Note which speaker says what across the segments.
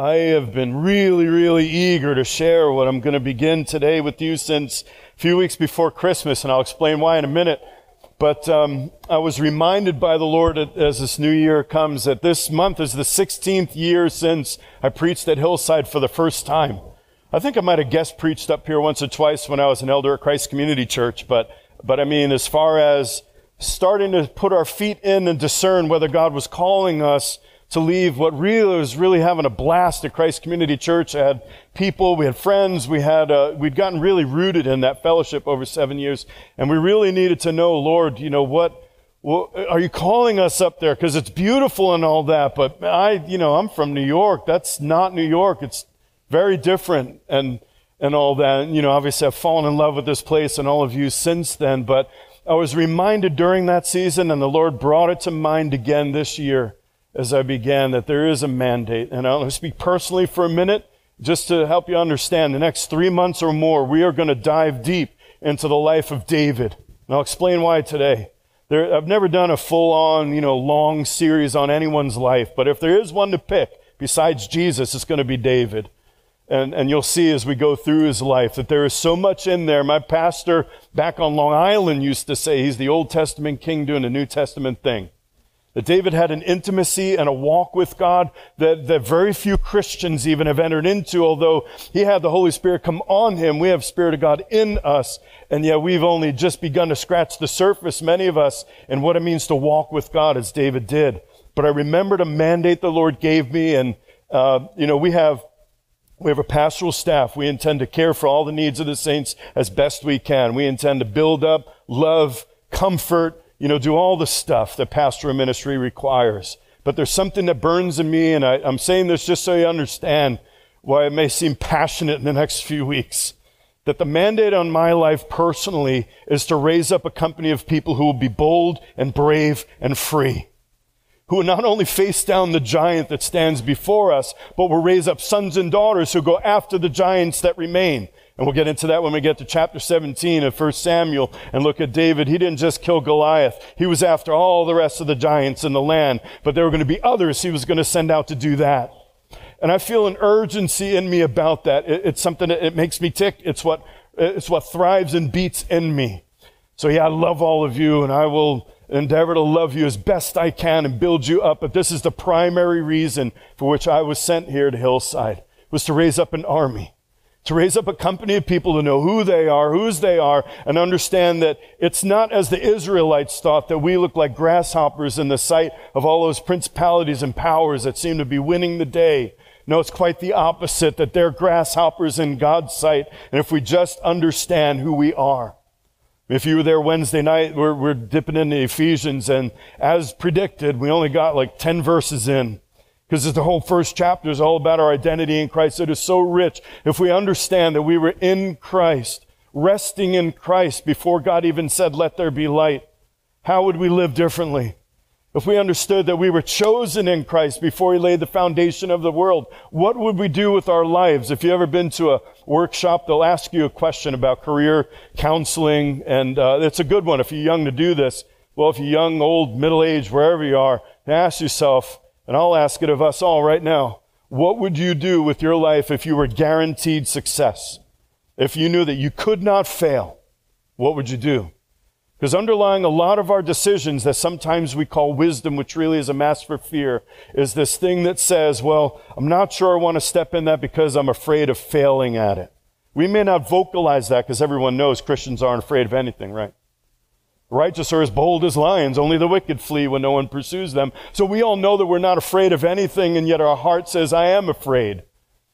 Speaker 1: I have been really, really eager to share what I'm going to begin today with you since a few weeks before Christmas, and I'll explain why in a minute. But um, I was reminded by the Lord as this new year comes that this month is the 16th year since I preached at Hillside for the first time. I think I might have guest preached up here once or twice when I was an elder at Christ Community Church, but, but I mean, as far as starting to put our feet in and discern whether God was calling us to leave what really was really having a blast at Christ Community Church. I had people, we had friends, we had, uh, we'd gotten really rooted in that fellowship over seven years. And we really needed to know, Lord, you know, what, are you calling us up there? Cause it's beautiful and all that. But I, you know, I'm from New York. That's not New York. It's very different and, and all that. And, you know, obviously I've fallen in love with this place and all of you since then. But I was reminded during that season and the Lord brought it to mind again this year as I began that there is a mandate. And I'll speak personally for a minute just to help you understand. The next three months or more, we are going to dive deep into the life of David. And I'll explain why today. There, I've never done a full on, you know, long series on anyone's life, but if there is one to pick besides Jesus, it's going to be David. And, and you'll see as we go through his life that there is so much in there. My pastor back on Long Island used to say he's the Old Testament king doing a New Testament thing. That David had an intimacy and a walk with God that, that very few Christians even have entered into, although he had the Holy Spirit come on him. We have Spirit of God in us, and yet we've only just begun to scratch the surface, many of us, and what it means to walk with God as David did. But I remembered a mandate the Lord gave me, and, uh, you know, we have we have a pastoral staff. We intend to care for all the needs of the saints as best we can. We intend to build up, love, comfort, you know, do all the stuff that pastoral ministry requires. But there's something that burns in me, and I, I'm saying this just so you understand why it may seem passionate in the next few weeks. That the mandate on my life personally is to raise up a company of people who will be bold and brave and free. Who will not only face down the giant that stands before us, but will raise up sons and daughters who go after the giants that remain. And we'll get into that when we get to chapter 17 of 1 Samuel and look at David. He didn't just kill Goliath. He was after all the rest of the giants in the land, but there were going to be others he was going to send out to do that. And I feel an urgency in me about that. it's something that it makes me tick. It's what, it's what thrives and beats in me. So yeah, I love all of you and I will endeavor to love you as best I can and build you up. But this is the primary reason for which I was sent here to Hillside was to raise up an army to raise up a company of people to know who they are, whose they are, and understand that it's not as the Israelites thought that we look like grasshoppers in the sight of all those principalities and powers that seem to be winning the day. No, it's quite the opposite, that they're grasshoppers in God's sight. And if we just understand who we are. If you were there Wednesday night, we're, we're dipping into Ephesians, and as predicted, we only got like 10 verses in. Because the whole first chapter is all about our identity in Christ. It is so rich. If we understand that we were in Christ, resting in Christ before God even said, let there be light, how would we live differently? If we understood that we were chosen in Christ before He laid the foundation of the world, what would we do with our lives? If you've ever been to a workshop, they'll ask you a question about career counseling, and uh, it's a good one if you're young to do this. Well, if you're young, old, middle aged, wherever you are, ask yourself, and I'll ask it of us all right now. What would you do with your life if you were guaranteed success? If you knew that you could not fail, what would you do? Because underlying a lot of our decisions that sometimes we call wisdom, which really is a mask for fear, is this thing that says, well, I'm not sure I want to step in that because I'm afraid of failing at it. We may not vocalize that because everyone knows Christians aren't afraid of anything, right? Righteous are as bold as lions. Only the wicked flee when no one pursues them. So we all know that we're not afraid of anything, and yet our heart says, I am afraid.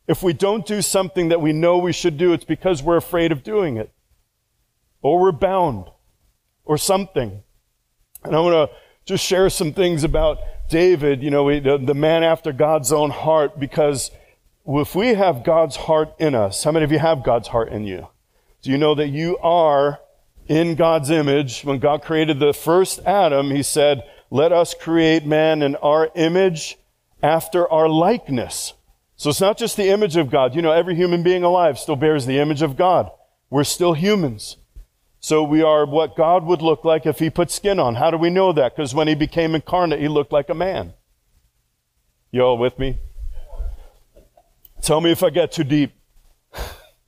Speaker 1: If we don't do something that we know we should do, it's because we're afraid of doing it. Or we're bound. Or something. And I want to just share some things about David, you know, the, the man after God's own heart, because if we have God's heart in us, how many of you have God's heart in you? Do you know that you are in God's image. When God created the first Adam, he said, let us create man in our image after our likeness. So it's not just the image of God. You know, every human being alive still bears the image of God. We're still humans. So we are what God would look like if he put skin on. How do we know that? Because when he became incarnate, he looked like a man. You all with me? Tell me if I get too deep.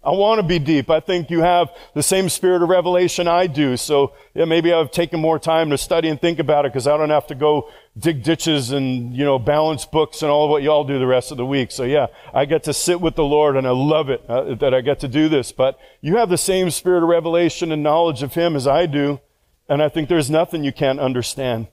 Speaker 1: I want to be deep. I think you have the same spirit of revelation I do. So yeah, maybe I've taken more time to study and think about it because I don't have to go dig ditches and, you know, balance books and all of what y'all do the rest of the week. So yeah, I get to sit with the Lord and I love it uh, that I get to do this. But you have the same spirit of revelation and knowledge of Him as I do. And I think there's nothing you can't understand.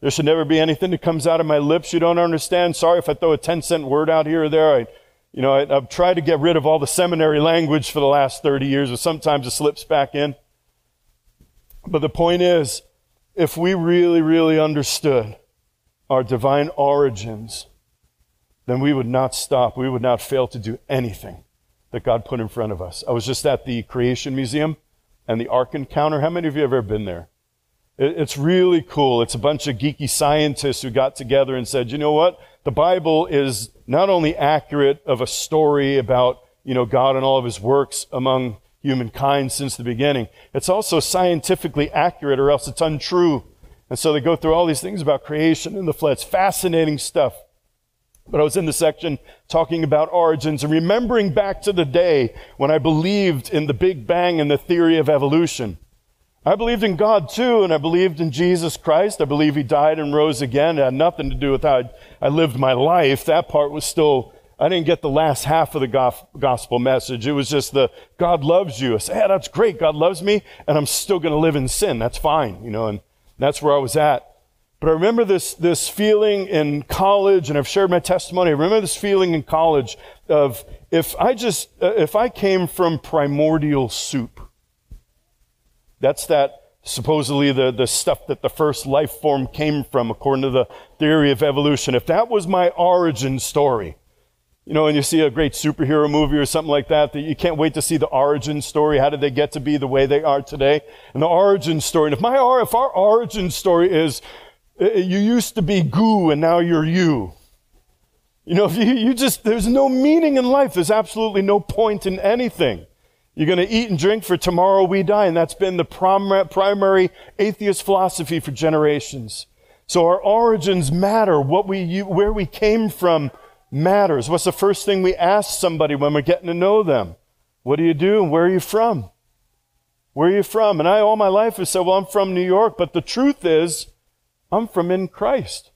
Speaker 1: There should never be anything that comes out of my lips you don't understand. Sorry if I throw a 10 cent word out here or there. I, you know, I, have tried to get rid of all the seminary language for the last 30 years, but sometimes it slips back in. But the point is, if we really, really understood our divine origins, then we would not stop. We would not fail to do anything that God put in front of us. I was just at the Creation Museum and the Ark Encounter. How many of you have ever been there? It's really cool. It's a bunch of geeky scientists who got together and said, you know what? The Bible is not only accurate of a story about, you know, God and all of his works among humankind since the beginning, it's also scientifically accurate or else it's untrue. And so they go through all these things about creation and the flood. It's fascinating stuff. But I was in the section talking about origins and remembering back to the day when I believed in the Big Bang and the theory of evolution. I believed in God too, and I believed in Jesus Christ. I believe He died and rose again. It had nothing to do with how I lived my life. That part was still, I didn't get the last half of the gospel message. It was just the, God loves you. I said, yeah, that's great. God loves me, and I'm still going to live in sin. That's fine, you know, and that's where I was at. But I remember this, this feeling in college, and I've shared my testimony. I remember this feeling in college of if I just, uh, if I came from primordial soup, that's that supposedly the, the stuff that the first life form came from, according to the theory of evolution. If that was my origin story, you know, and you see a great superhero movie or something like that, that you can't wait to see the origin story. How did they get to be the way they are today? And the origin story. And if my, if our origin story is, uh, you used to be goo and now you're you. You know, if you, you just, there's no meaning in life. There's absolutely no point in anything. You're going to eat and drink for tomorrow we die. And that's been the primary atheist philosophy for generations. So our origins matter. What we, where we came from matters. What's the first thing we ask somebody when we're getting to know them? What do you do and where are you from? Where are you from? And I all my life have said, well, I'm from New York, but the truth is, I'm from in Christ.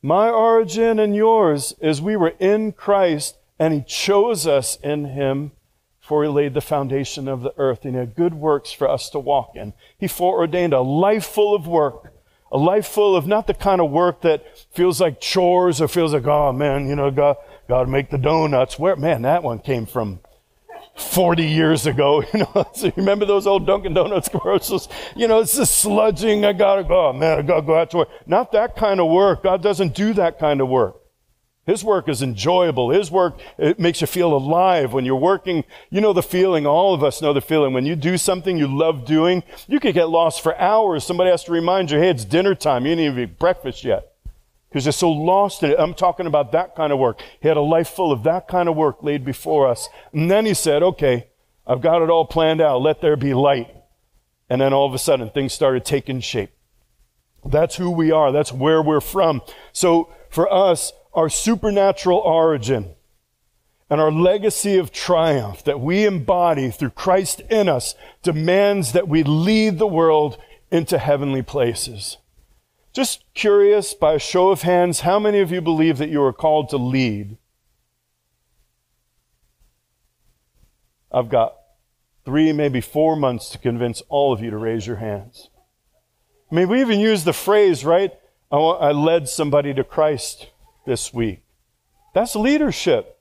Speaker 1: My origin and yours is we were in Christ and He chose us in Him before he laid the foundation of the earth. And had good works for us to walk in. He foreordained a life full of work, a life full of not the kind of work that feels like chores or feels like, oh man, you know, God, God make the donuts. Where, man, that one came from 40 years ago. You know, so remember those old Dunkin' Donuts commercials? You know, it's just sludging. I gotta go. Oh, man, I gotta go out to work. Not that kind of work. God doesn't do that kind of work. His work is enjoyable. His work, it makes you feel alive when you're working. You know the feeling, all of us know the feeling. When you do something you love doing, you could get lost for hours. Somebody has to remind you, hey, it's dinner time. You didn't even eat breakfast yet. Because you're so lost in it. I'm talking about that kind of work. He had a life full of that kind of work laid before us. And then he said, okay, I've got it all planned out. Let there be light. And then all of a sudden things started taking shape. That's who we are. That's where we're from. So for us, our supernatural origin and our legacy of triumph that we embody through Christ in us demands that we lead the world into heavenly places. Just curious, by a show of hands, how many of you believe that you are called to lead? I've got three, maybe four months to convince all of you to raise your hands. I mean, we even use the phrase, right? I led somebody to Christ this week. That's leadership.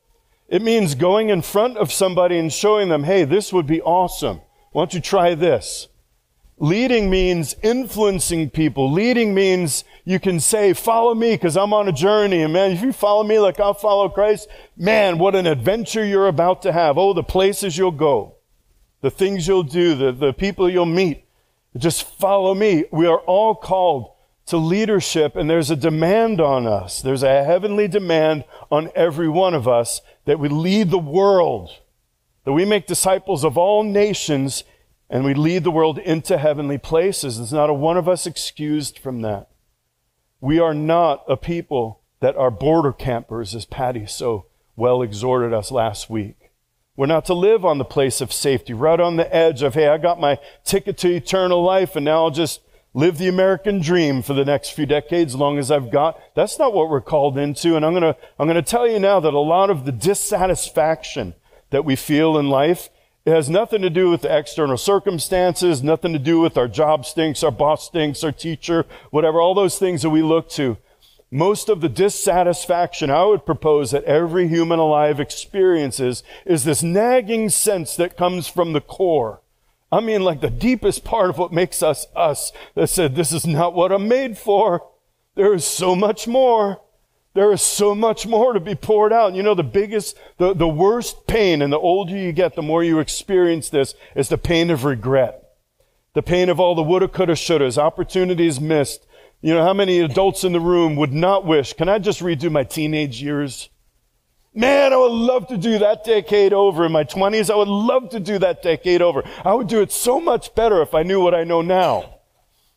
Speaker 1: It means going in front of somebody and showing them, hey, this would be awesome. Why don't you try this? Leading means influencing people. Leading means you can say, follow me because I'm on a journey. And man, if you follow me like I'll follow Christ, man, what an adventure you're about to have. Oh, the places you'll go, the things you'll do, the, the people you'll meet. Just follow me. We are all called to leadership, and there's a demand on us. There's a heavenly demand on every one of us that we lead the world, that we make disciples of all nations, and we lead the world into heavenly places. There's not a one of us excused from that. We are not a people that are border campers, as Patty so well exhorted us last week. We're not to live on the place of safety, right on the edge of, hey, I got my ticket to eternal life and now I'll just live the American dream for the next few decades, as long as I've got. That's not what we're called into. And I'm going to, I'm going to tell you now that a lot of the dissatisfaction that we feel in life it has nothing to do with the external circumstances, nothing to do with our job stinks, our boss stinks, our teacher, whatever, all those things that we look to. Most of the dissatisfaction I would propose that every human alive experiences is this nagging sense that comes from the core. I mean, like the deepest part of what makes us us that said, this is not what I'm made for. There is so much more. There is so much more to be poured out. You know, the biggest, the, the worst pain, and the older you get, the more you experience this, is the pain of regret. The pain of all the woulda, coulda, shouldas, opportunities missed, you know, how many adults in the room would not wish, can I just redo my teenage years? Man, I would love to do that decade over. In my 20s, I would love to do that decade over. I would do it so much better if I knew what I know now.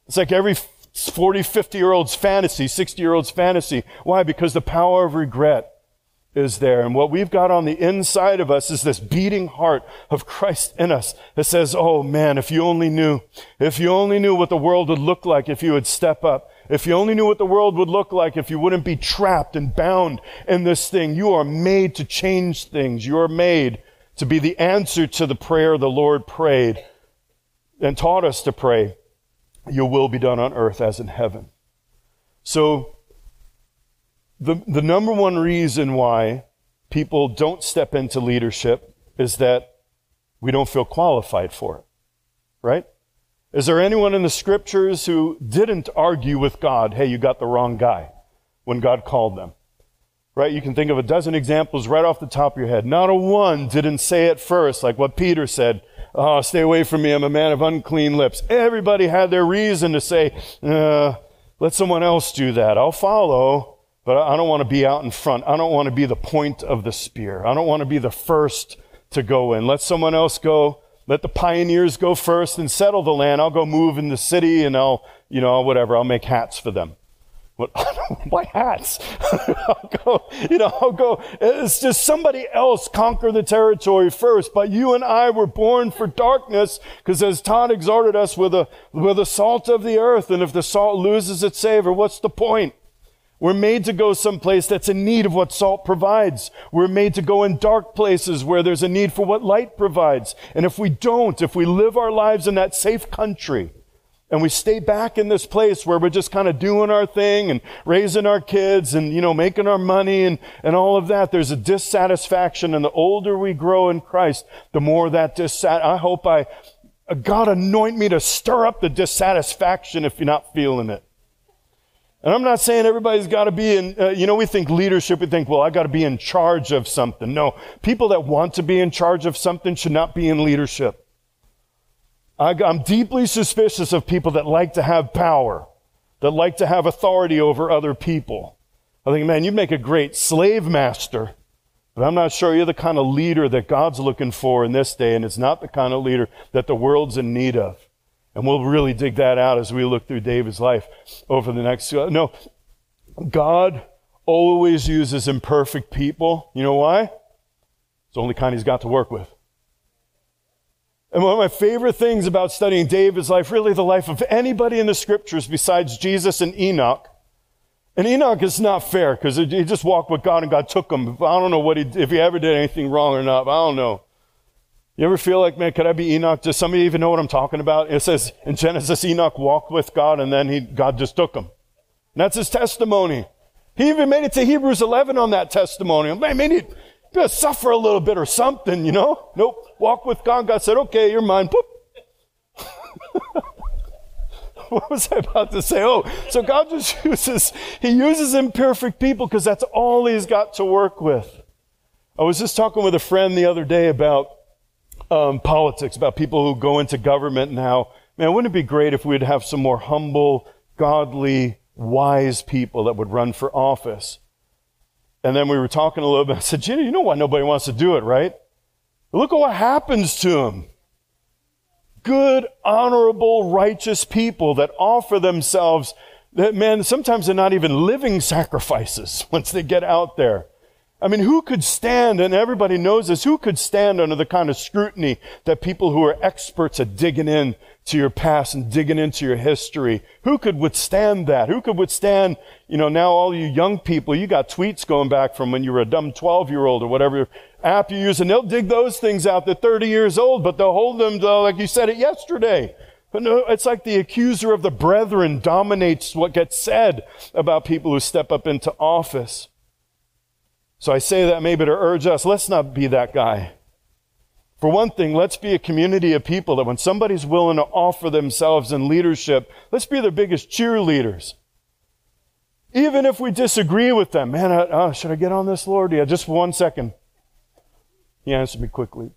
Speaker 1: It's like every 40, 50 year old's fantasy, 60 year old's fantasy. Why? Because the power of regret is there. And what we've got on the inside of us is this beating heart of Christ in us that says, Oh man, if you only knew, if you only knew what the world would look like if you would step up. If you only knew what the world would look like, if you wouldn't be trapped and bound in this thing, you are made to change things. You are made to be the answer to the prayer the Lord prayed and taught us to pray. Your will be done on earth as in heaven. So, the, the number one reason why people don't step into leadership is that we don't feel qualified for it. Right? Is there anyone in the scriptures who didn't argue with God, hey, you got the wrong guy, when God called them? Right? You can think of a dozen examples right off the top of your head. Not a one didn't say it first, like what Peter said. Oh, stay away from me. I'm a man of unclean lips. Everybody had their reason to say, uh, let someone else do that. I'll follow, but I don't want to be out in front. I don't want to be the point of the spear. I don't want to be the first to go in. Let someone else go. Let the pioneers go first and settle the land. I'll go move in the city and I'll, you know, whatever. I'll make hats for them. What? Why hats? I'll go, you know, I'll go. It's just somebody else conquer the territory first. But you and I were born for darkness because as Todd exhorted us with a, with the salt of the earth. And if the salt loses its savor, what's the point? We're made to go someplace that's in need of what salt provides. We're made to go in dark places where there's a need for what light provides. And if we don't, if we live our lives in that safe country, and we stay back in this place where we're just kind of doing our thing and raising our kids and, you know, making our money and, and all of that. There's a dissatisfaction. And the older we grow in Christ, the more that dissat, I hope I, God anoint me to stir up the dissatisfaction if you're not feeling it. And I'm not saying everybody's got to be in, uh, you know, we think leadership, we think, well, I got to be in charge of something. No, people that want to be in charge of something should not be in leadership. I, I'm deeply suspicious of people that like to have power, that like to have authority over other people. I think, man, you'd make a great slave master, but I'm not sure you're the kind of leader that God's looking for in this day, and it's not the kind of leader that the world's in need of. And we'll really dig that out as we look through David's life over the next. Uh, no, God always uses imperfect people. You know why? It's the only kind he's got to work with. And one of my favorite things about studying David's life, really the life of anybody in the scriptures besides Jesus and Enoch, and Enoch is not fair because he just walked with God and God took him. I don't know what he, if he ever did anything wrong or not. I don't know. You ever feel like, man, could I be Enoch? Does somebody even know what I'm talking about? It says in Genesis, Enoch walked with God and then he, God just took him. And that's his testimony. He even made it to Hebrews 11 on that testimony. Man, maybe he'd suffer a little bit or something, you know? Nope. Walk with God. God said, okay, you're mine. Boop. what was I about to say? Oh, so God just uses, he uses imperfect people because that's all he's got to work with. I was just talking with a friend the other day about um, politics, about people who go into government and how, man, wouldn't it be great if we'd have some more humble, godly, wise people that would run for office? And then we were talking a little bit. I said, Jenny, you know why nobody wants to do it, right? Look at what happens to them. Good, honorable, righteous people that offer themselves, that man, sometimes they're not even living sacrifices once they get out there. I mean, who could stand, and everybody knows this, who could stand under the kind of scrutiny that people who are experts at digging in to your past and digging into your history, who could withstand that? Who could withstand, you know, now all you young people, you got tweets going back from when you were a dumb 12 year old or whatever app you use, and they'll dig those things out. They're 30 years old, but they'll hold them to, like you said it yesterday. But no, it's like the accuser of the brethren dominates what gets said about people who step up into office. So I say that maybe to urge us, let's not be that guy. For one thing, let's be a community of people that when somebody's willing to offer themselves in leadership, let's be their biggest cheerleaders. Even if we disagree with them, man, I, oh, should I get on this, Lord? Yeah, just one second. He answered me quickly.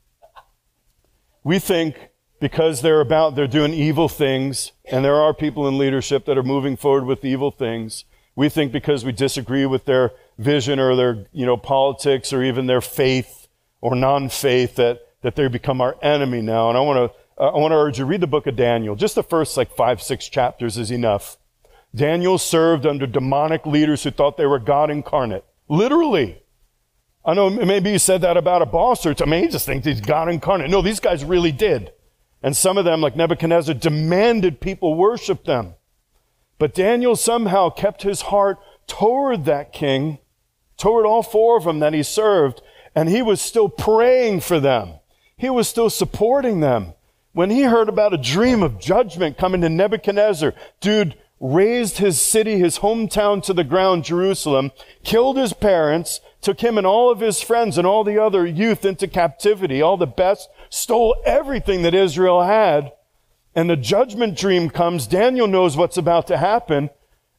Speaker 1: We think because they're about, they're doing evil things, and there are people in leadership that are moving forward with evil things. We think because we disagree with their vision or their, you know, politics or even their faith or non-faith that, that they become our enemy now. And I want to, uh, I want to urge you, read the book of Daniel. Just the first like five, six chapters is enough. Daniel served under demonic leaders who thought they were God incarnate. Literally. I know maybe you said that about a boss or I mean, he just thinks he's God incarnate. No, these guys really did. And some of them, like Nebuchadnezzar, demanded people worship them. But Daniel somehow kept his heart toward that king toward all four of them that he served, and he was still praying for them. He was still supporting them. When he heard about a dream of judgment coming to Nebuchadnezzar, dude razed his city, his hometown to the ground, Jerusalem, killed his parents, took him and all of his friends and all the other youth into captivity, all the best, stole everything that Israel had. And the judgment dream comes. Daniel knows what's about to happen.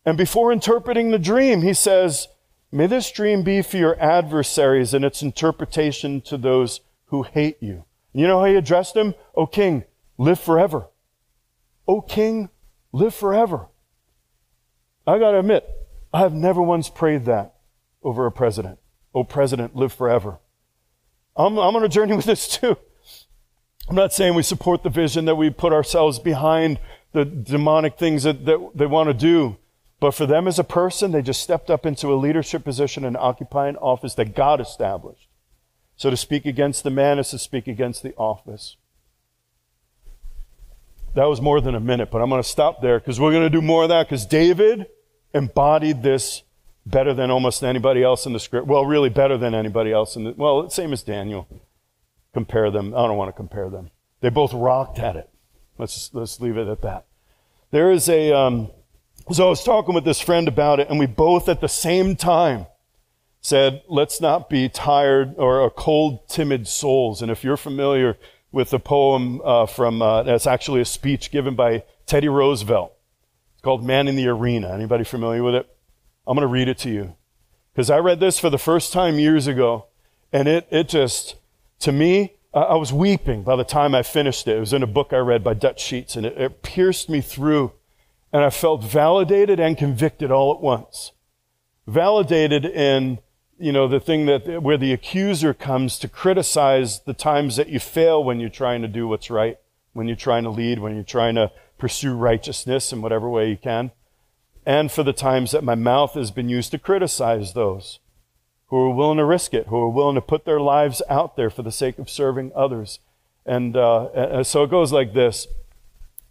Speaker 1: And before interpreting the dream, he says, May this dream be for your adversaries and its interpretation to those who hate you. You know how he addressed them? O king, live forever. O king, live forever. I gotta admit, I have never once prayed that over a president. O president, live forever. I'm, I'm on a journey with this too. I'm not saying we support the vision that we put ourselves behind the demonic things that, that they want to do. But for them as a person, they just stepped up into a leadership position and occupy an office that God established. So to speak against the man is to speak against the office. That was more than a minute, but I'm going to stop there because we're going to do more of that because David embodied this better than almost anybody else in the script. Well, really better than anybody else in the, well, same as Daniel. Compare them. I don't want to compare them. They both rocked at it. Let's, let's leave it at that. There is a, um, so I was talking with this friend about it, and we both at the same time said, let's not be tired or cold, timid souls. And if you're familiar with the poem uh, from, uh, that's actually a speech given by Teddy Roosevelt. It's called Man in the Arena. Anybody familiar with it? I'm going to read it to you. Because I read this for the first time years ago, and it, it just, to me, I was weeping by the time I finished it. It was in a book I read by Dutch Sheets, and it, it pierced me through and I felt validated and convicted all at once. Validated in, you know, the thing that, where the accuser comes to criticize the times that you fail when you're trying to do what's right, when you're trying to lead, when you're trying to pursue righteousness in whatever way you can. And for the times that my mouth has been used to criticize those who are willing to risk it, who are willing to put their lives out there for the sake of serving others. And uh, so it goes like this.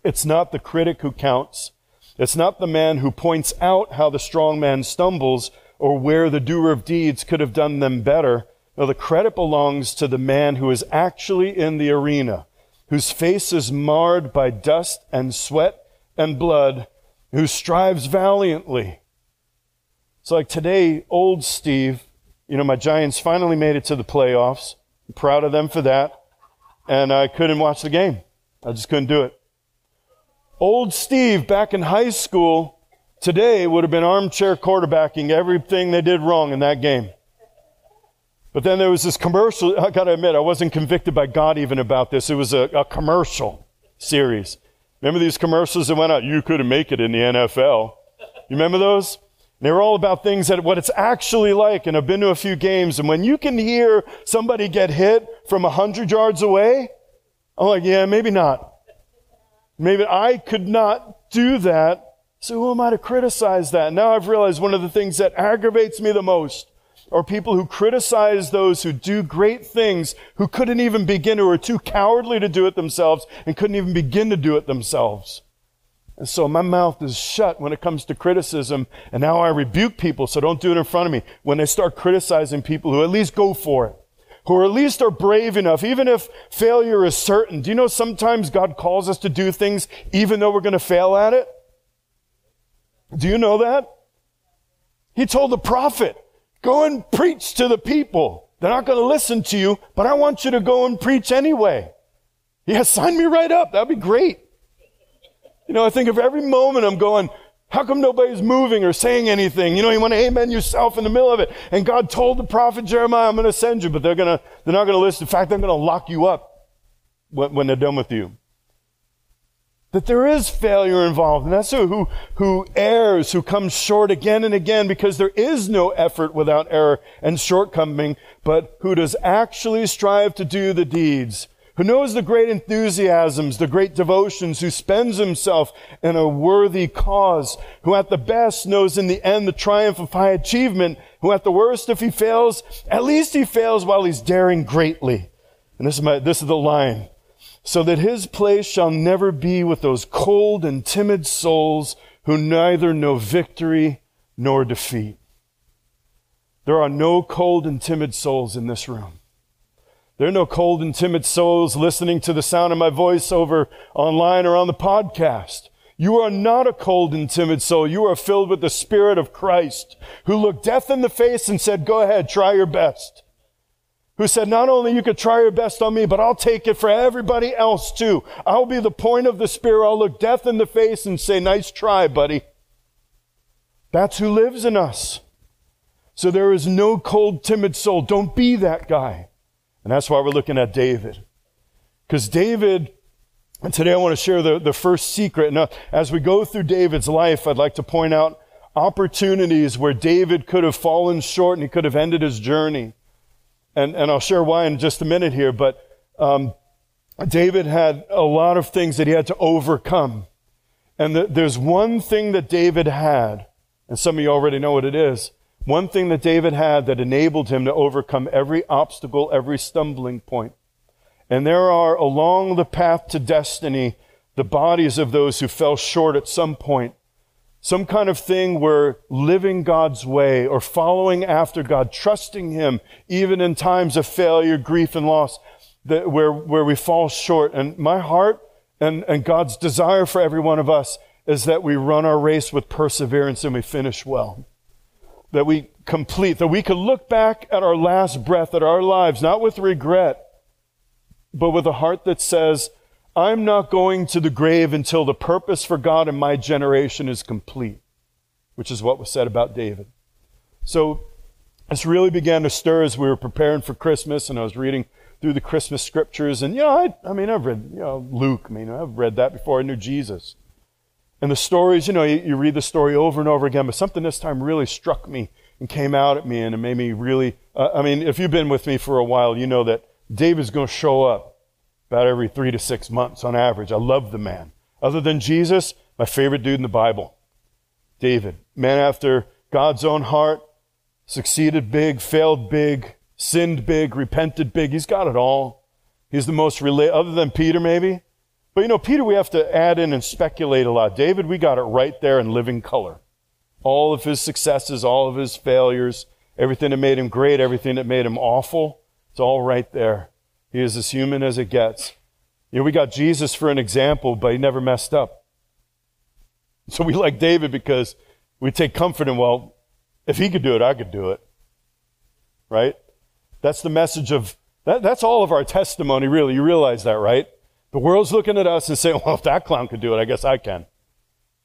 Speaker 1: It's not the critic who counts, it's not the man who points out how the strong man stumbles or where the doer of deeds could have done them better. No, the credit belongs to the man who is actually in the arena, whose face is marred by dust and sweat and blood, who strives valiantly. It's like today, old Steve, you know, my Giants finally made it to the playoffs. I'm proud of them for that. And I couldn't watch the game. I just couldn't do it. Old Steve back in high school today would have been armchair quarterbacking everything they did wrong in that game. But then there was this commercial. I gotta admit, I wasn't convicted by God even about this. It was a, a commercial series. Remember these commercials that went out? You couldn't make it in the NFL. You remember those? They were all about things that what it's actually like. And I've been to a few games. And when you can hear somebody get hit from a hundred yards away, I'm like, yeah, maybe not. Maybe I could not do that. So who am I to criticize that? Now I've realized one of the things that aggravates me the most are people who criticize those who do great things who couldn't even begin, who are too cowardly to do it themselves and couldn't even begin to do it themselves. And so my mouth is shut when it comes to criticism. And now I rebuke people, so don't do it in front of me. When they start criticizing people who at least go for it, who at least are brave enough, even if failure is certain. Do you know sometimes God calls us to do things even though we're going to fail at it? Do you know that? He told the prophet, go and preach to the people. They're not going to listen to you, but I want you to go and preach anyway. Yeah, sign me right up. That'd be great. You know, I think of every moment I'm going, how come nobody's moving or saying anything? You know, you want to amen yourself in the middle of it. And God told the prophet Jeremiah, I'm going to send you, but they're going to, they're not going to listen. In fact, they're going to lock you up when, when they're done with you. That there is failure involved. And that's who, who, who errs, who comes short again and again because there is no effort without error and shortcoming, but who does actually strive to do the deeds who knows the great enthusiasms, the great devotions, who spends himself in a worthy cause, who at the best knows in the end the triumph of high achievement, who at the worst, if he fails, at least he fails while he's daring greatly. And this is my, this is the line. So that his place shall never be with those cold and timid souls who neither know victory nor defeat. There are no cold and timid souls in this room. There are no cold and timid souls listening to the sound of my voice over online or on the podcast. You are not a cold and timid soul. You are filled with the Spirit of Christ who looked death in the face and said, go ahead, try your best. Who said, not only you could try your best on me, but I'll take it for everybody else too. I'll be the point of the Spirit. I'll look death in the face and say, nice try, buddy. That's who lives in us. So there is no cold, timid soul. Don't be that guy. And that's why we're looking at David. Because David, and today I want to share the, the first secret. Now, as we go through David's life, I'd like to point out opportunities where David could have fallen short and he could have ended his journey. And, and I'll share why in just a minute here, but um, David had a lot of things that he had to overcome. And the, there's one thing that David had, and some of you already know what it is. One thing that David had that enabled him to overcome every obstacle, every stumbling point. And there are along the path to destiny the bodies of those who fell short at some point. Some kind of thing where living God's way or following after God, trusting Him, even in times of failure, grief, and loss, that where, where we fall short. And my heart and, and God's desire for every one of us is that we run our race with perseverance and we finish well that we complete, that we could look back at our last breath, at our lives, not with regret, but with a heart that says, I'm not going to the grave until the purpose for God in my generation is complete, which is what was said about David. So this really began to stir as we were preparing for Christmas, and I was reading through the Christmas scriptures, and you know, I, I mean, I've read, you know, Luke. I mean, I've read that before I knew Jesus. And the stories, you know, you, you, read the story over and over again, but something this time really struck me and came out at me and it made me really, uh, I mean, if you've been with me for a while, you know that David's going to show up about every three to six months on average. I love the man. Other than Jesus, my favorite dude in the Bible, David. Man after God's own heart, succeeded big, failed big, sinned big, repented big. He's got it all. He's the most, rela- other than Peter maybe, but you know, Peter, we have to add in and speculate a lot. David, we got it right there in living color. All of his successes, all of his failures, everything that made him great, everything that made him awful, it's all right there. He is as human as it gets. You know, we got Jesus for an example, but he never messed up. So we like David because we take comfort in, well, if he could do it, I could do it. Right? That's the message of, that, that's all of our testimony, really. You realize that, right? The world's looking at us and saying, well, if that clown could do it, I guess I can.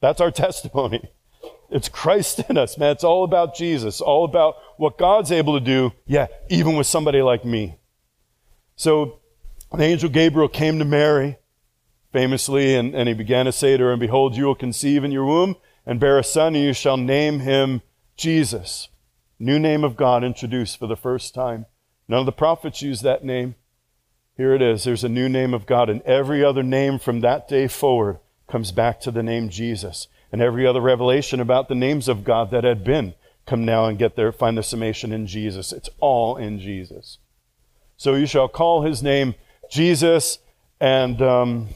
Speaker 1: That's our testimony. It's Christ in us, man. It's all about Jesus, all about what God's able to do, yeah, even with somebody like me. So, the angel Gabriel came to Mary, famously, and, and he began to say to her, And behold, you will conceive in your womb and bear a son, and you shall name him Jesus. New name of God introduced for the first time. None of the prophets used that name. Here it is. There's a new name of God, and every other name from that day forward comes back to the name Jesus. And every other revelation about the names of God that had been come now and get there, find the summation in Jesus. It's all in Jesus. So you shall call his name Jesus, and um,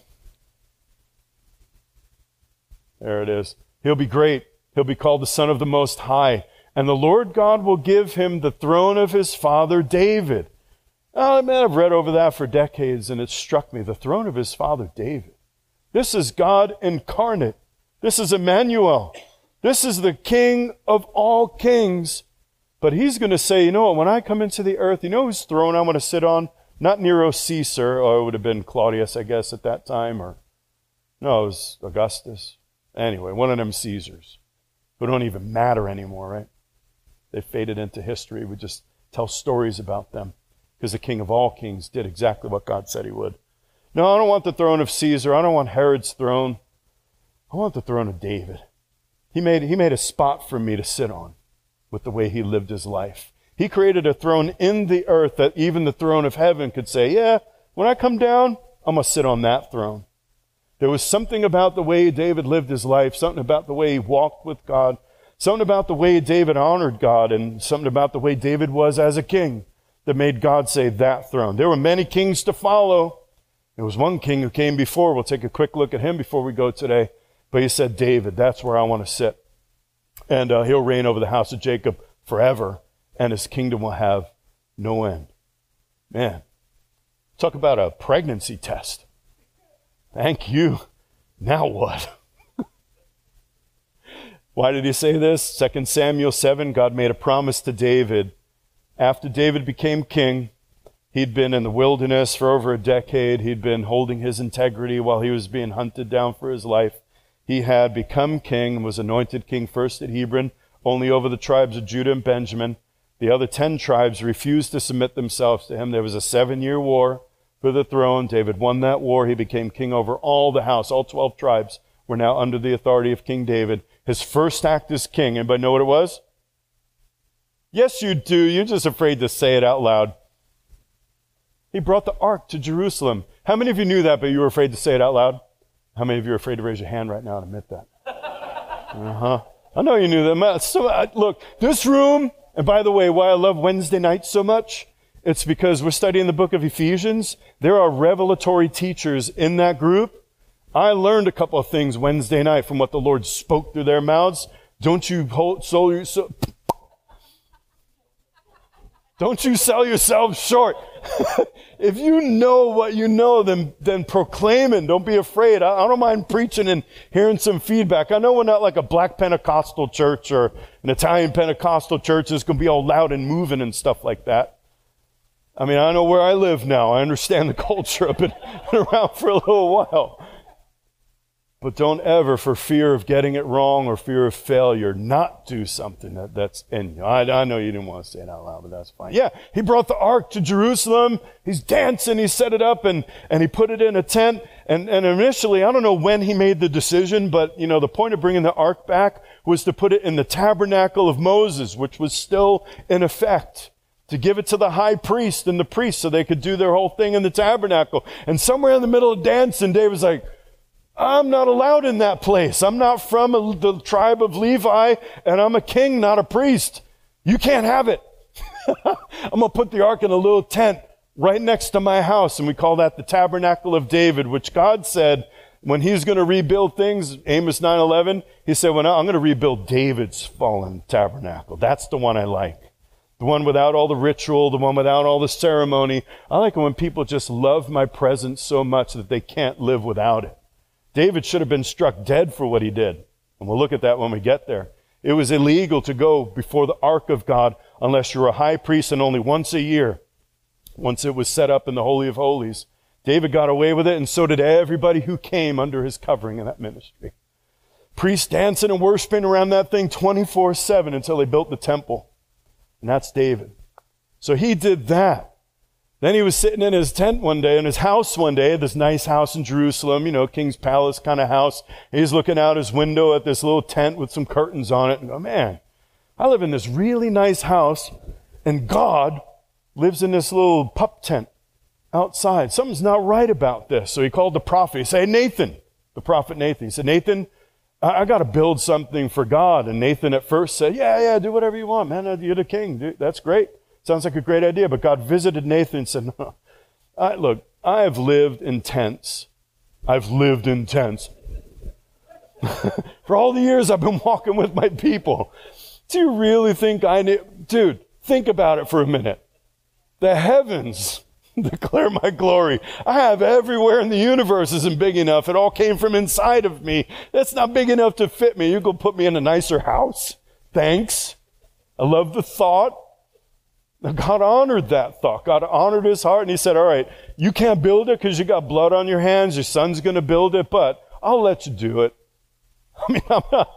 Speaker 1: there it is. He'll be great. He'll be called the Son of the Most High. And the Lord God will give him the throne of his father David. Oh, man, I've read over that for decades, and it struck me the throne of his father David. This is God incarnate. This is Emmanuel. This is the King of all kings. But he's going to say, you know what, when I come into the earth, you know whose throne I want to sit on? Not Nero Caesar, or it would have been Claudius, I guess, at that time, or no, it was Augustus. Anyway, one of them Caesars who don't even matter anymore, right? They faded into history. We just tell stories about them because the King of all kings did exactly what God said he would. No, I don't want the throne of Caesar. I don't want Herod's throne. I want the throne of David. He made, he made a spot for me to sit on with the way he lived his life. He created a throne in the earth that even the throne of heaven could say, yeah, when I come down, I'm going to sit on that throne. There was something about the way David lived his life, something about the way he walked with God, something about the way David honored God, and something about the way David was as a king that made God say that throne. There were many kings to follow. There was one king who came before. We'll take a quick look at him before we go today. But he said, David, that's where I want to sit. And uh, he'll reign over the house of Jacob forever, and his kingdom will have no end. Man, talk about a pregnancy test. Thank you. Now what? Why did he say this? 2 Samuel 7, God made a promise to David. After David became king, he'd been in the wilderness for over a decade. He'd been holding his integrity while he was being hunted down for his life. He had become king and was anointed king first at Hebron, only over the tribes of Judah and Benjamin. The other ten tribes refused to submit themselves to him. There was a seven year war for the throne. David won that war. He became king over all the house. All 12 tribes were now under the authority of King David. His first act as king, anybody know what it was? Yes, you do. You're just afraid to say it out loud. He brought the ark to Jerusalem. How many of you knew that, but you were afraid to say it out loud? How many of you are afraid to raise your hand right now and admit that? Uh huh. I know you knew that. So, look, this room, and by the way, why I love Wednesday nights so much, it's because we're studying the book of Ephesians. There are revelatory teachers in that group. I learned a couple of things Wednesday night from what the Lord spoke through their mouths. Don't you hold, so, so don't you sell yourself short. if you know what you know, then, then proclaim. Don't be afraid. I, I, don't mind preaching and hearing some feedback. I know we're not like a black Pentecostal church or an Italian Pentecostal church that's going to be all loud and moving and stuff like that. I mean, I know where I live now. I understand the culture. I've been around for a little while. But don't ever, for fear of getting it wrong or fear of failure, not do something that, that's in you. I, I know you didn't want to say it out loud, but that's fine. Yeah, he brought the ark to Jerusalem. He's dancing. He set it up and, and he put it in a tent. And, and initially, I don't know when he made the decision, but, you know, the point of bringing the ark back was to put it in the tabernacle of Moses, which was still in effect to give it to the high priest and the priest so they could do their whole thing in the tabernacle. And somewhere in the middle of dancing, David's like, I'm not allowed in that place. I'm not from a, the tribe of Levi, and I'm a king, not a priest. You can't have it. I'm going to put the ark in a little tent right next to my house, and we call that the tabernacle of David, which God said when he's going to rebuild things, Amos 9:11, he said, "Well, I'm going to rebuild David's fallen tabernacle. That's the one I like." The one without all the ritual, the one without all the ceremony. I like it when people just love my presence so much that they can't live without it. David should have been struck dead for what he did. And we'll look at that when we get there. It was illegal to go before the ark of God unless you're a high priest and only once a year, once it was set up in the Holy of Holies. David got away with it, and so did everybody who came under his covering in that ministry. Priests dancing and worshiping around that thing 24 7 until they built the temple. And that's David. So he did that. Then he was sitting in his tent one day, in his house one day, this nice house in Jerusalem, you know, King's Palace kind of house. He's looking out his window at this little tent with some curtains on it and go, man, I live in this really nice house and God lives in this little pup tent outside. Something's not right about this. So he called the prophet. He said, Nathan, the prophet Nathan. He said, Nathan, I, I got to build something for God. And Nathan at first said, Yeah, yeah, do whatever you want, man. You're the king. Dude, that's great. Sounds like a great idea. But God visited Nathan and said, No, I, look, I have lived in tents. I've lived in tents. for all the years I've been walking with my people. Do you really think I need, dude, think about it for a minute. The heavens declare my glory. I have everywhere in the universe isn't big enough. It all came from inside of me. That's not big enough to fit me. You go put me in a nicer house. Thanks. I love the thought. God honored that thought. God honored his heart and he said, all right, you can't build it because you got blood on your hands. Your son's going to build it, but I'll let you do it. I mean, I'm not,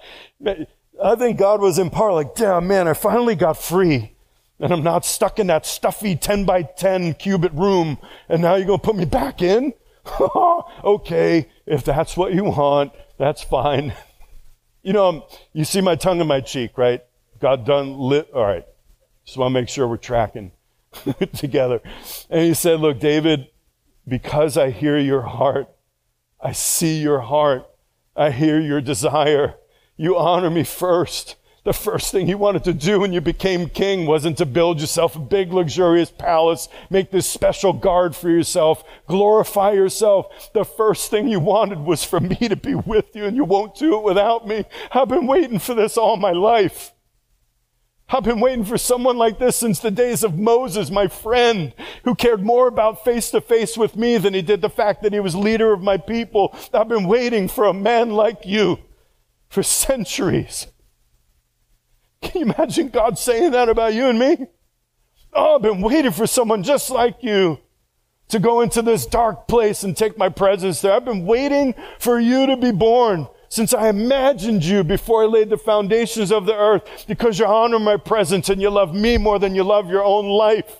Speaker 1: I think God was in part like, damn, man, I finally got free. And I'm not stuck in that stuffy 10 by 10 cubit room. And now you're going to put me back in? okay, if that's what you want, that's fine. You know, um, you see my tongue in my cheek, right? God done lit. All right. Just want to make sure we're tracking together. And he said, look, David, because I hear your heart, I see your heart, I hear your desire. You honor me first. The first thing you wanted to do when you became king wasn't to build yourself a big luxurious palace, make this special guard for yourself, glorify yourself. The first thing you wanted was for me to be with you and you won't do it without me. I've been waiting for this all my life. I've been waiting for someone like this since the days of Moses, my friend, who cared more about face to face with me than he did the fact that he was leader of my people. I've been waiting for a man like you for centuries. Can you imagine God saying that about you and me? Oh, I've been waiting for someone just like you to go into this dark place and take my presence there. I've been waiting for you to be born since I imagined you before I laid the foundations of the earth because you honor my presence and you love me more than you love your own life.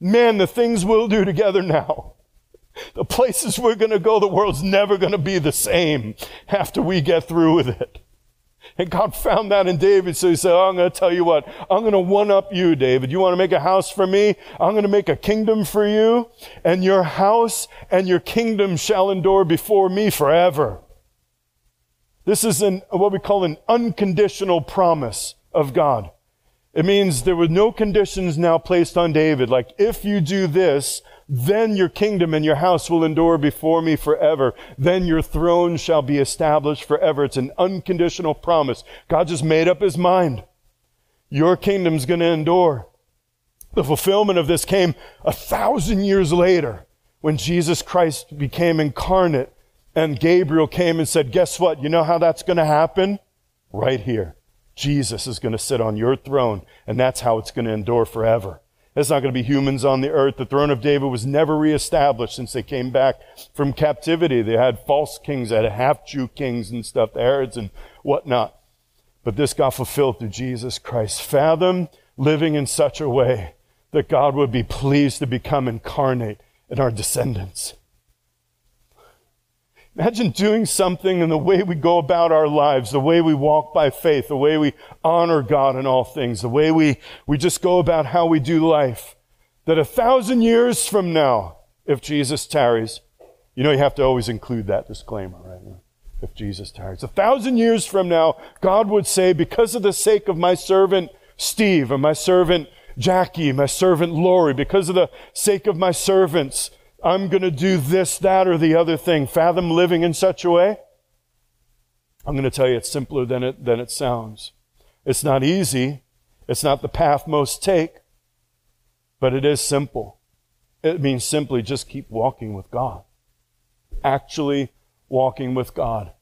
Speaker 1: Man, the things we'll do together now. The places we're going to go, the world's never going to be the same after we get through with it. And God found that in David. So he said, oh, I'm going to tell you what. I'm going to one up you, David. You want to make a house for me? I'm going to make a kingdom for you. And your house and your kingdom shall endure before me forever. This is an, what we call an unconditional promise of God. It means there were no conditions now placed on David. Like, if you do this, then your kingdom and your house will endure before me forever. Then your throne shall be established forever. It's an unconditional promise. God just made up his mind. Your kingdom's going to endure. The fulfillment of this came a thousand years later when Jesus Christ became incarnate and Gabriel came and said, guess what? You know how that's going to happen? Right here. Jesus is going to sit on your throne and that's how it's going to endure forever. It's not going to be humans on the earth. The throne of David was never reestablished since they came back from captivity. They had false kings, they had half Jew kings and stuff, the Herods and whatnot. But this got fulfilled through Jesus Christ. Fathom living in such a way that God would be pleased to become incarnate in our descendants. Imagine doing something in the way we go about our lives, the way we walk by faith, the way we honor God in all things, the way we, we just go about how we do life. That a thousand years from now, if Jesus tarries, you know, you have to always include that disclaimer, right? If Jesus tarries. A thousand years from now, God would say, because of the sake of my servant Steve and my servant Jackie, my servant Lori, because of the sake of my servants, I'm going to do this, that, or the other thing. Fathom living in such a way? I'm going to tell you it's simpler than it, than it sounds. It's not easy. It's not the path most take, but it is simple. It means simply just keep walking with God. Actually walking with God.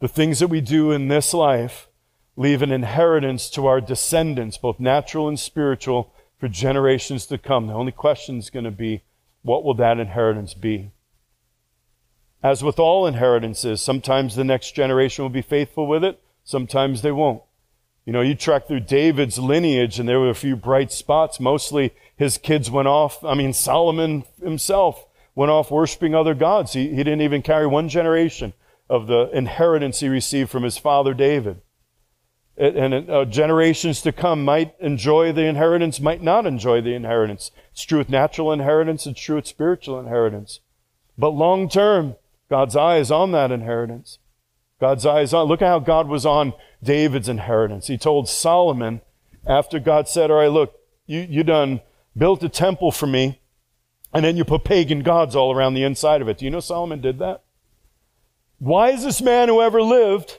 Speaker 1: The things that we do in this life leave an inheritance to our descendants, both natural and spiritual, for generations to come. The only question is going to be, what will that inheritance be? As with all inheritances, sometimes the next generation will be faithful with it, sometimes they won't. You know, you track through David's lineage and there were a few bright spots. Mostly his kids went off. I mean, Solomon himself went off worshiping other gods. He, he didn't even carry one generation of the inheritance he received from his father David and uh, generations to come might enjoy the inheritance, might not enjoy the inheritance. It's true with natural inheritance, it's true with spiritual inheritance. But long term, God's eye is on that inheritance. God's eye is on. Look at how God was on David's inheritance. He told Solomon after God said, All right, look, you, you done built a temple for me, and then you put pagan gods all around the inside of it. Do you know Solomon did that? Wisest man who ever lived,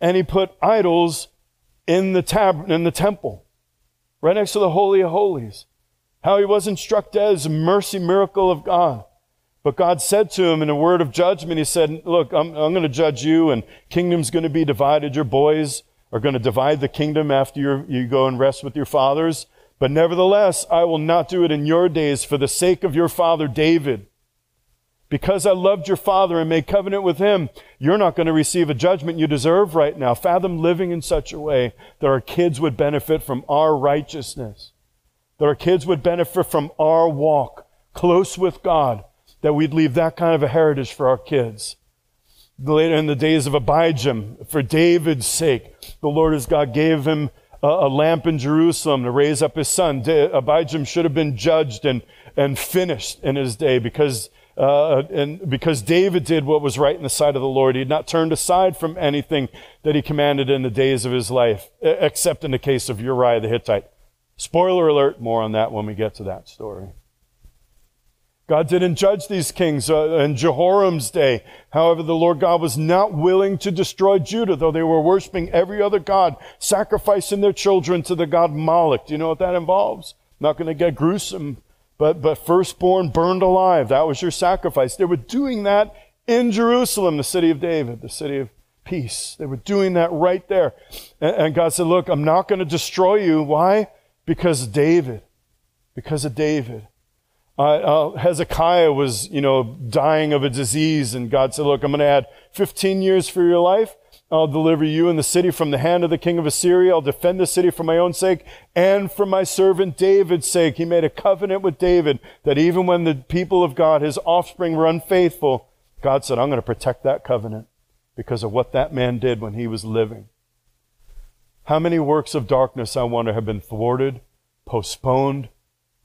Speaker 1: and he put idols in the tab in the temple, right next to the Holy of Holies. How he wasn't struck dead a mercy miracle of God. But God said to him in a word of judgment, He said, Look, I'm, I'm going to judge you, and kingdom's going to be divided. Your boys are going to divide the kingdom after you go and rest with your fathers. But nevertheless, I will not do it in your days for the sake of your father David. Because I loved your father and made covenant with him, you're not going to receive a judgment you deserve right now. Fathom living in such a way that our kids would benefit from our righteousness, that our kids would benefit from our walk close with God, that we'd leave that kind of a heritage for our kids. Later in the days of Abijam, for David's sake, the Lord his God gave him a, lamp in Jerusalem to raise up his son. Abijam should have been judged and, and finished in his day because uh, and because David did what was right in the sight of the Lord, he had not turned aside from anything that he commanded in the days of his life, except in the case of Uriah the Hittite. Spoiler alert, more on that when we get to that story. God didn't judge these kings uh, in Jehoram's day. However, the Lord God was not willing to destroy Judah, though they were worshiping every other God, sacrificing their children to the god Moloch. Do you know what that involves? Not going to get gruesome but, but firstborn burned alive. That was your sacrifice. They were doing that in Jerusalem, the city of David, the city of peace. They were doing that right there. And, and God said, Look, I'm not going to destroy you. Why? Because of David. Because of David. Uh, uh, Hezekiah was, you know, dying of a disease, and God said, Look, I'm going to add 15 years for your life. I'll deliver you and the city from the hand of the king of Assyria. I'll defend the city for my own sake and for my servant David's sake. He made a covenant with David that even when the people of God, his offspring, were unfaithful, God said, I'm going to protect that covenant because of what that man did when he was living. How many works of darkness, I wonder, have been thwarted, postponed,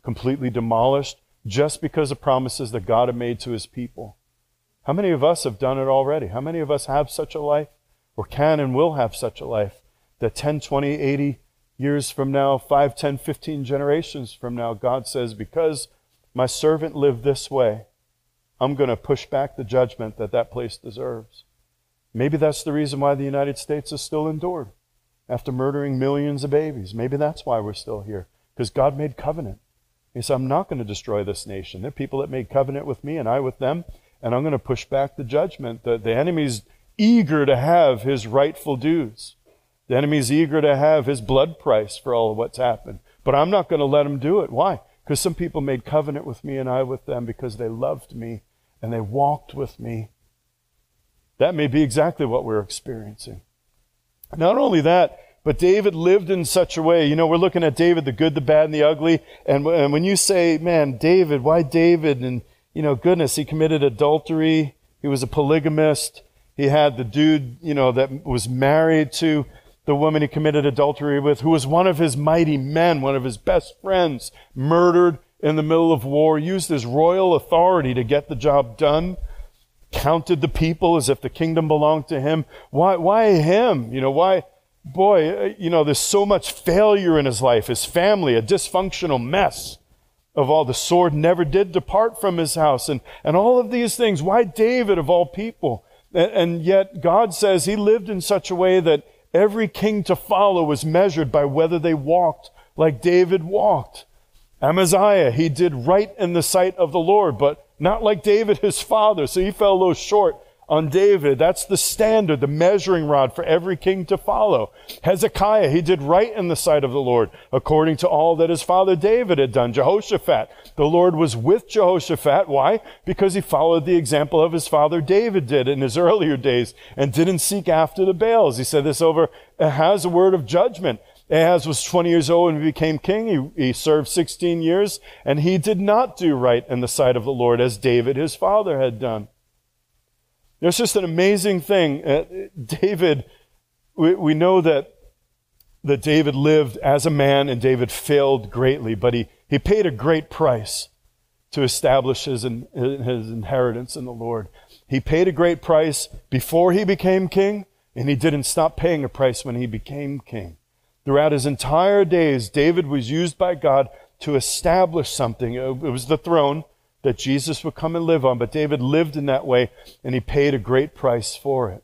Speaker 1: completely demolished just because of promises that God had made to his people? How many of us have done it already? How many of us have such a life? Or can and will have such a life that 10, 20, 80 years from now, 5, 10, 15 generations from now, God says, Because my servant lived this way, I'm going to push back the judgment that that place deserves. Maybe that's the reason why the United States is still endured after murdering millions of babies. Maybe that's why we're still here, because God made covenant. He said, I'm not going to destroy this nation. There are people that made covenant with me and I with them, and I'm going to push back the judgment. The, the enemy's eager to have his rightful dues. The enemy's eager to have his blood price for all of what's happened. But I'm not going to let him do it. Why? Because some people made covenant with me and I with them because they loved me and they walked with me. That may be exactly what we're experiencing. Not only that, but David lived in such a way. You know, we're looking at David, the good, the bad, and the ugly. And, and when you say, man, David, why David? And, you know, goodness, he committed adultery. He was a polygamist. He had the dude, you know, that was married to the woman he committed adultery with, who was one of his mighty men, one of his best friends, murdered in the middle of war, used his royal authority to get the job done, counted the people as if the kingdom belonged to him. Why, why him? You know, why, boy, uh, you know, there's so much failure in his life, his family, a dysfunctional mess of all. The sword never did depart from his house, and, and all of these things. Why David, of all people? And yet God says he lived in such a way that every king to follow was measured by whether they walked like David walked. Amaziah, he did right in the sight of the Lord, but not like David, his father. So he fell a little short on David. That's the standard, the measuring rod for every king to follow. Hezekiah, he did right in the sight of the Lord, according to all that his father David had done. Jehoshaphat, the Lord was with Jehoshaphat. Why? Because he followed the example of his father David did in his earlier days and didn't seek after the Baals. He said this over Ahaz, a word of judgment. Ahaz was 20 years old when he became king. He, he served 16 years, and he did not do right in the sight of the Lord as David, his father, had done. It's just an amazing thing. Uh, David, we, we know that, that David lived as a man and David failed greatly, but he, he paid a great price to establish his, his inheritance in the Lord. He paid a great price before he became king, And he didn't stop paying a price when he became king. Throughout his entire days, David was used by God to establish something. It was the throne that Jesus would come and live on, but David lived in that way, and he paid a great price for it.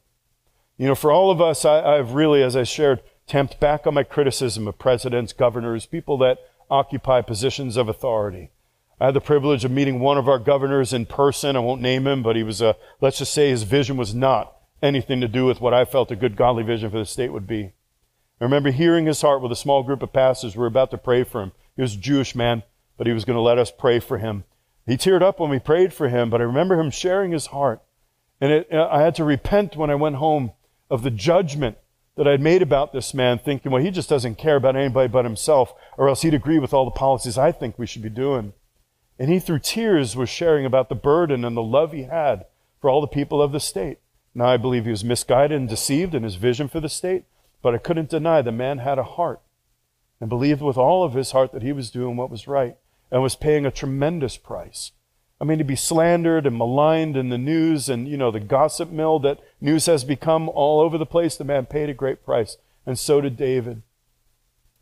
Speaker 1: You know, for all of us, I, have really, as I shared, tamped back on my criticism of presidents, governors, people that occupy positions of authority. I had the privilege of meeting one of our governors in person. I won't name him, but he was a, let's just say his vision was not anything to do with what I felt a good godly vision for the state would be. I remember hearing his heart with a small group of pastors. We were about to pray for him. He was a Jewish man, but he was going to let us pray for him. He teared up when we prayed for him, but I remember him sharing his heart. And it, I had to repent when I went home of the judgment that I'd made about this man, thinking, well, he just doesn't care about anybody but himself, or else he'd agree with all the policies I think we should be doing. And he, through tears, was sharing about the burden and the love he had for all the people of the state. Now, I believe he was misguided and deceived in his vision for the state, but I couldn't deny the man had a heart and believed with all of his heart that he was doing what was right and was paying a tremendous price. I mean, to be slandered and maligned in the news and, you know, the gossip mill that news has become all over the place, the man paid a great price. And so did David.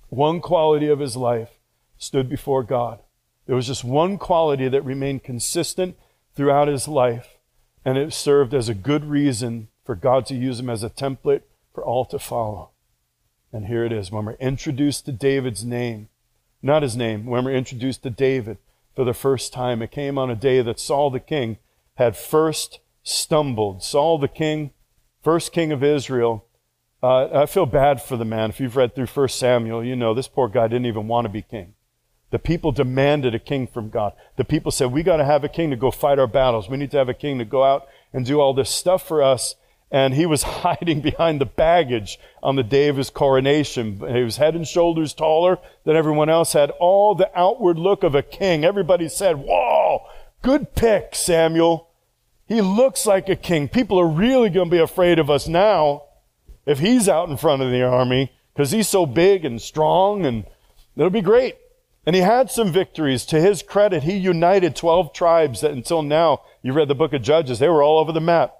Speaker 1: One quality of his life stood before God. There was just one quality that remained consistent throughout his life, and it served as a good reason for God to use him as a template for all to follow. And here it is when we're introduced to David's name, not his name, when we're introduced to David for the first time. It came on a day that Saul the king had first stumbled. Saul the king, first king of Israel. Uh, I feel bad for the man. If you've read through 1 Samuel, you know this poor guy didn't even want to be king. The people demanded a king from God. The people said, We got to have a king to go fight our battles. We need to have a king to go out and do all this stuff for us and he was hiding behind the baggage on the day of his coronation. He was head and shoulders taller than everyone else, had all the outward look of a king. Everybody said, Whoa, good pick, Samuel. He looks like a king. People are really going to be afraid of us now if he's out in front of the army because he's so big and strong and it'll be great. And he had some victories. To his credit, he united 12 tribes that until now, you read the book of Judges, they were all over the map.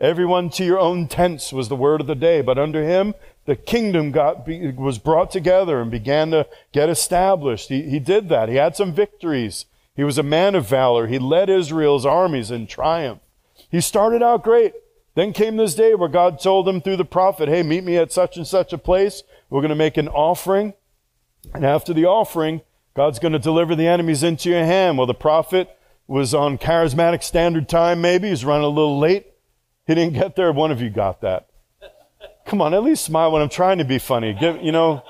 Speaker 1: Everyone to your own tents was the word of the day. But under him, the kingdom got, was brought together and began to get established. He, he did that. He had some victories. He was a man of valor. He led Israel's armies in triumph. He started out great. Then came this day where God told him through the prophet, Hey, meet me at such and such a place. We're going to make an offering. And after the offering, God's going to deliver the enemies into your hand. Well, the prophet was on charismatic standard time, maybe. He's running a little late. He didn't get there. One of you got that. Come on, at least smile when I'm trying to be funny. Give, you know,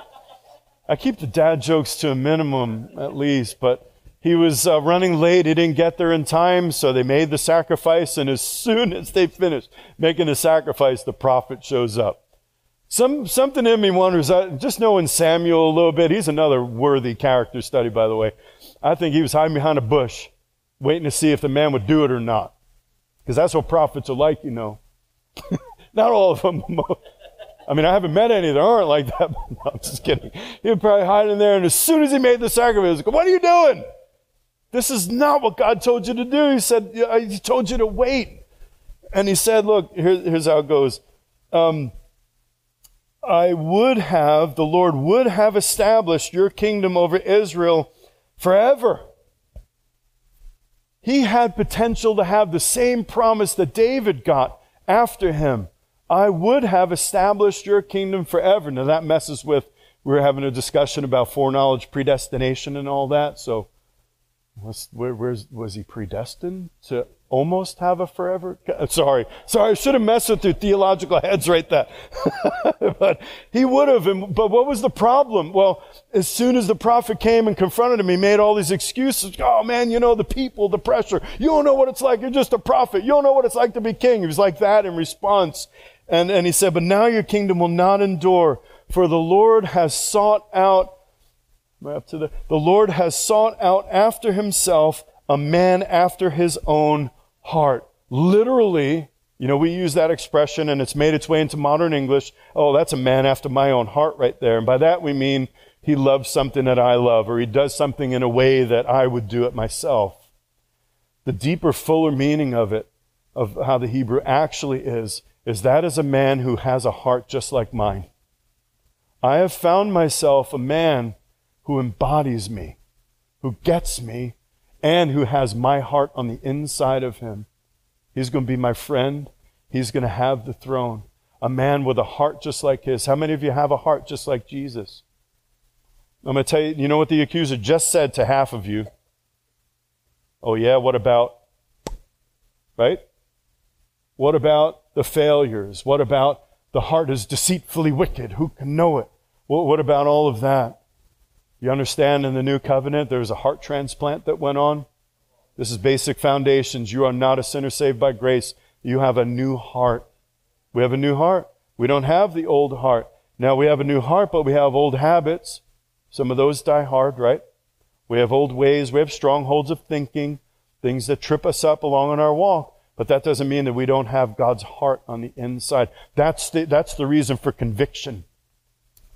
Speaker 1: I keep the dad jokes to a minimum at least, but he was uh, running late. He didn't get there in time, so they made the sacrifice. And as soon as they finished making the sacrifice, the prophet shows up. Some, something in me wonders, uh, just knowing Samuel a little bit, he's another worthy character study, by the way. I think he was hiding behind a bush, waiting to see if the man would do it or not. Because that's what prophets are like, you know. Not all of them. I mean, I haven't met any that aren't like that. no, I'm just kidding. He would probably hide in there, and as soon as he made the sacrifice, go, what are you doing? This is not what God told you to do. He said, He told you to wait. And he said, look, here, here's how it goes. Um, I would have, the Lord would have established your kingdom over Israel forever. He had potential to have the same promise that David got after him. I would have established your kingdom forever. Now that messes with, we were having a discussion about foreknowledge, predestination, and all that. So, was, where, was he predestined to almost have a forever? Uh, sorry, sorry, I should have messed with your theological heads right there. but he would have. And, but what was the problem? Well, as soon as the prophet came and confronted him, he made all these excuses. Oh man, you know, the people, the pressure. You don't know what it's like. You're just a prophet. You don't know what it's like to be king. He was like that in response. And, and he said, but now your kingdom will not endure, for the Lord has sought out, up to the, the Lord has sought out after himself a man after his own heart. Literally, you know, we use that expression and it's made its way into modern English. Oh, that's a man after my own heart right there. And by that we mean he loves something that I love or he does something in a way that I would do it myself. The deeper, fuller meaning of it, of how the Hebrew actually is, is that is a man who has a heart just like mine. I have found myself a man who embodies me, who gets me, and who has my heart on the inside of him. He's going to be my friend. He's going to have the throne. A man with a heart just like his. How many of you have a heart just like Jesus? I'm going to tell you, you know what the accuser just said to half of you? Oh, yeah, what about? Right? What about the failures? What about the heart is deceitfully wicked? Who can know it? What, about all of that? You understand in the new covenant, there was a heart transplant that went on. This is basic foundations. You are not a sinner saved by grace. You have a new heart. We have a new heart. We don't have the old heart. Now we have a new heart, but we have old habits. Some of those die hard, right? We have old ways. We have strongholds of thinking, things that trip us up along on our walk. But that doesn't mean that we don't have God's heart on the inside. That's the, that's the reason for conviction.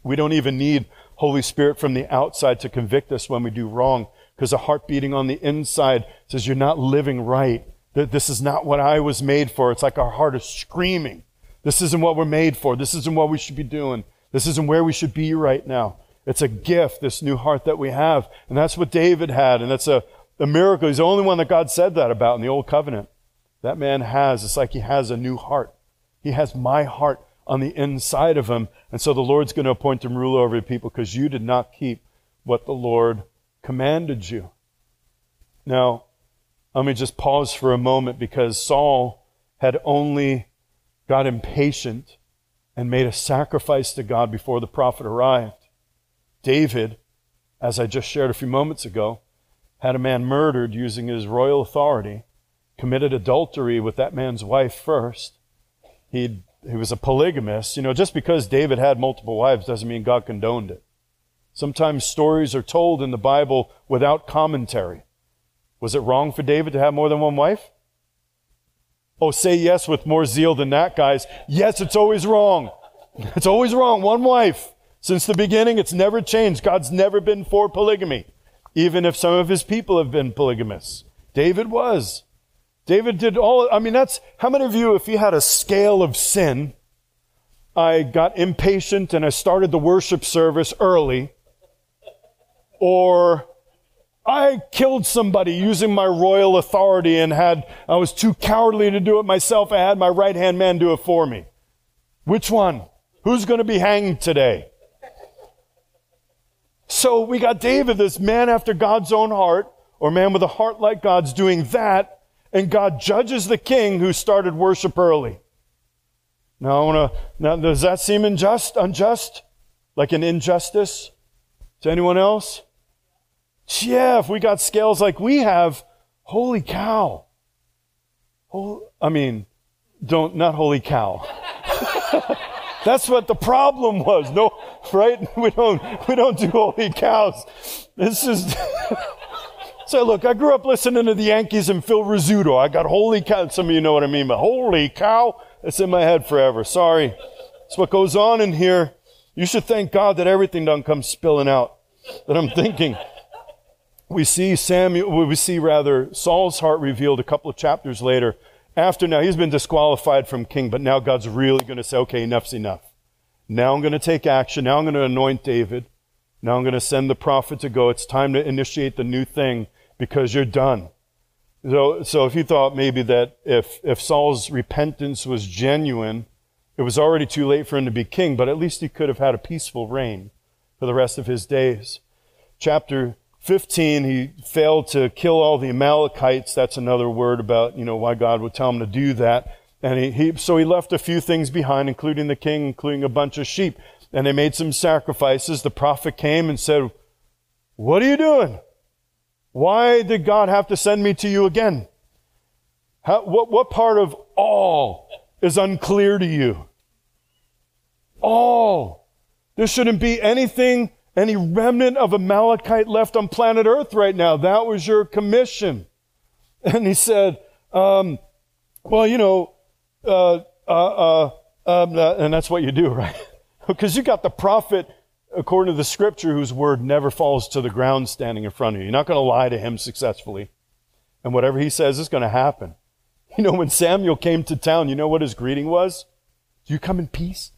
Speaker 1: We don't even need Holy Spirit from the outside to convict us when we do wrong because a heart beating on the inside says you're not living right. That this is not what I was made for. It's like our heart is screaming. This isn't what we're made for. This isn't what we should be doing. This isn't where we should be right now. It's a gift, this new heart that we have. And that's what David had. And that's a, a miracle. He's the only one that God said that about in the Old Covenant. That man has, it's like he has a new heart. He has my heart on the inside of him. And so the Lord's going to appoint him ruler over the people because you did not keep what the Lord commanded you. Now, let me just pause for a moment because Saul had only got impatient and made a sacrifice to God before the prophet arrived. David, as I just shared a few moments ago, had a man murdered using his royal authority, committed adultery with that man's wife first. He he was a polygamist. You know, just because David had multiple wives doesn't mean God condoned it. Sometimes stories are told in the Bible without commentary. Was it wrong for David to have more than one wife? Oh, say yes with more zeal than that, guys. Yes, it's always wrong. It's always wrong. One wife. Since the beginning, it's never changed. God's never been for polygamy, even if some of his people have been polygamists. David was. David did all, I mean, that's, how many of you, if you had a scale of sin, I got impatient and I started the worship service early, or I killed somebody using my royal authority and had, I was too cowardly to do it myself. I had my right hand man do it for me. Which one? Who's going to be hanged today? So we got David, this man after God's own heart, or man with a heart like God's doing that, and God judges the king who started worship early. Now, to, now, does that seem unjust, unjust? Like an injustice to anyone else? Yeah, if we got scales like we have, holy cow. I mean, don't, not holy cow. That's what the problem was. No, right? We don't, we don't do holy cows. This is, so look, I grew up listening to the Yankees and Phil Rizzuto. I got holy cow. Some of you know what I mean, but holy cow, it's in my head forever. Sorry. That's what goes on in here. You should thank God that everything doesn't come spilling out that I'm thinking. We see Samuel, we see rather Saul's heart revealed a couple of chapters later after now, he's been disqualified from king, but now God's really going to say, okay, enough's enough. Now I'm going to take action. Now I'm going to anoint David. Now I'm going to send the prophet to go. It's time to initiate the new thing because you're done. So, so if you thought maybe that if, if Saul's repentance was genuine, it was already too late for him to be king, but at least he could have had a peaceful reign for the rest of his days. Chapter 15, he failed to kill all the Amalekites. That's another word about, you know, why God would tell him to do that. And he, he, so he left a few things behind, including the king, including a bunch of sheep. And they made some sacrifices. The prophet came and said, What are you doing? Why did God have to send me to you again? How, what, what part of all is unclear to you? All. There shouldn't be anything any remnant of Amalekite left on planet Earth right now. That was your commission. And he said, um, well, you know, uh, uh, uh, um, uh and that's what you do, right? because you got the prophet, according to the scripture, whose word never falls to the ground standing in front of you. You're not going to lie to him successfully. And whatever he says is going to happen. You know, when Samuel came to town, you know what his greeting was? Do you come in peace?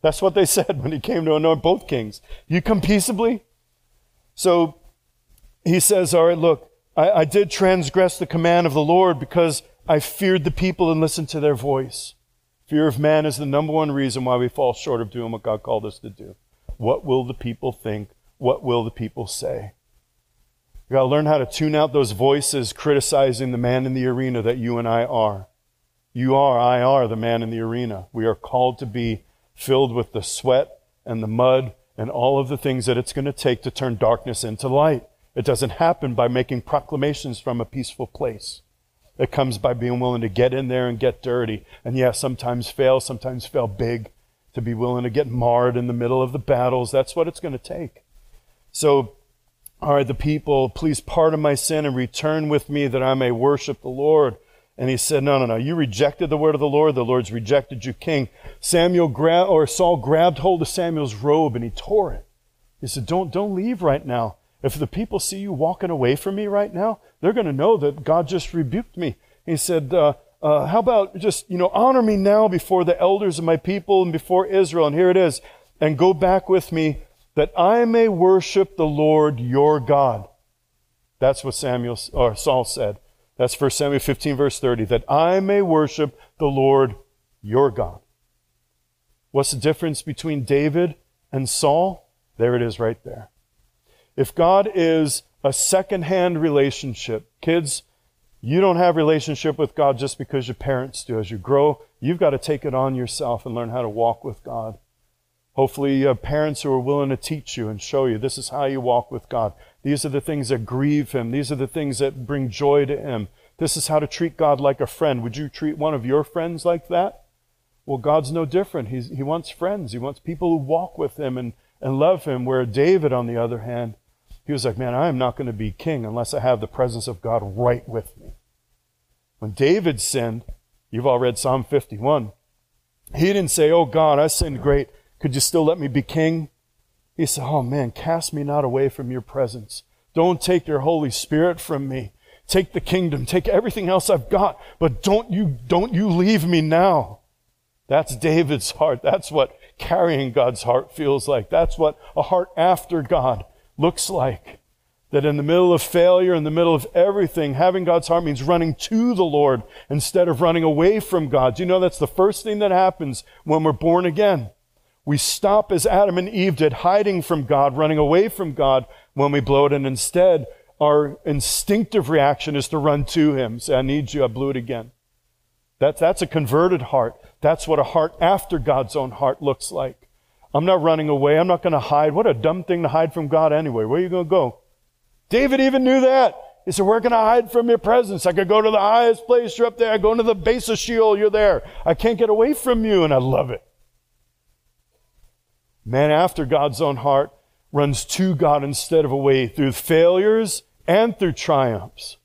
Speaker 1: That's what they said when he came to anoint both kings. You come peaceably? So he says, All right, look, I, I did transgress the command of the Lord because I feared the people and listened to their voice. Fear of man is the number one reason why we fall short of doing what God called us to do. What will the people think? What will the people say? You got to learn how to tune out those voices criticizing the man in the arena that you and I are. You are, I are the man in the arena. We are called to be filled with the sweat and the mud and all of the things that it's going to take to turn darkness into light. It doesn't happen by making proclamations from a peaceful place. It comes by being willing to get in there and get dirty. And yeah, sometimes fail, sometimes fail big, to be willing to get marred in the middle of the battles. That's what it's going to take. So, all right, the people, please pardon my sin and return with me that I may worship the Lord. And he said, No, no, no. You rejected the word of the Lord. The Lord's rejected you, king. Samuel gra- or Saul grabbed hold of Samuel's robe and he tore it. He said, Don't, don't leave right now. If the people see you walking away from me right now, they're going to know that God just rebuked me. He said, uh, uh, How about just, you know, honor me now before the elders of my people and before Israel? And here it is. And go back with me that I may worship the Lord your God. That's what Samuel or Saul said. That's 1 Samuel 15, verse 30. That I may worship the Lord your God. What's the difference between David and Saul? There it is right there. If God is a second-hand relationship, kids, you don't have relationship with God just because your parents do. As you grow, you've got to take it on yourself and learn how to walk with God. Hopefully, you have parents who are willing to teach you and show you this is how you walk with God. These are the things that grieve Him. These are the things that bring joy to Him. This is how to treat God like a friend. Would you treat one of your friends like that? Well, God's no different. He's, he wants friends. He wants people who walk with Him and, and love Him. Where David, on the other hand, he was like, man, I am not going to be king unless I have the presence of God right with me. When David sinned, you've all read Psalm 51, he didn't say, oh God, I sinned great. Could you still let me be king? He said, oh man, cast me not away from your presence. Don't take your Holy Spirit from me. Take the kingdom, take everything else I've got, but don't you, don't you leave me now. That's David's heart. That's what carrying God's heart feels like. That's what a heart after God looks like. That in the middle of failure, in the middle of everything, having God's heart means running to the Lord instead of running away from God. Do you know that's the first thing that happens when we're born again? We stop as Adam and Eve did, hiding from God, running away from God when we blow it, and instead our instinctive reaction is to run to Him. Say, I need you, I blew it again. That, that's a converted heart. That's what a heart after God's own heart looks like. I'm not running away. I'm not going to hide. What a dumb thing to hide from God anyway. Where are you going to go? David even knew that. He said, Where can I hide from your presence? I could go to the highest place. You're up there. I go into the base of Sheol. You're there. I can't get away from you. And I love it. Man after God's own heart runs to God instead of away through failures and through triumphs.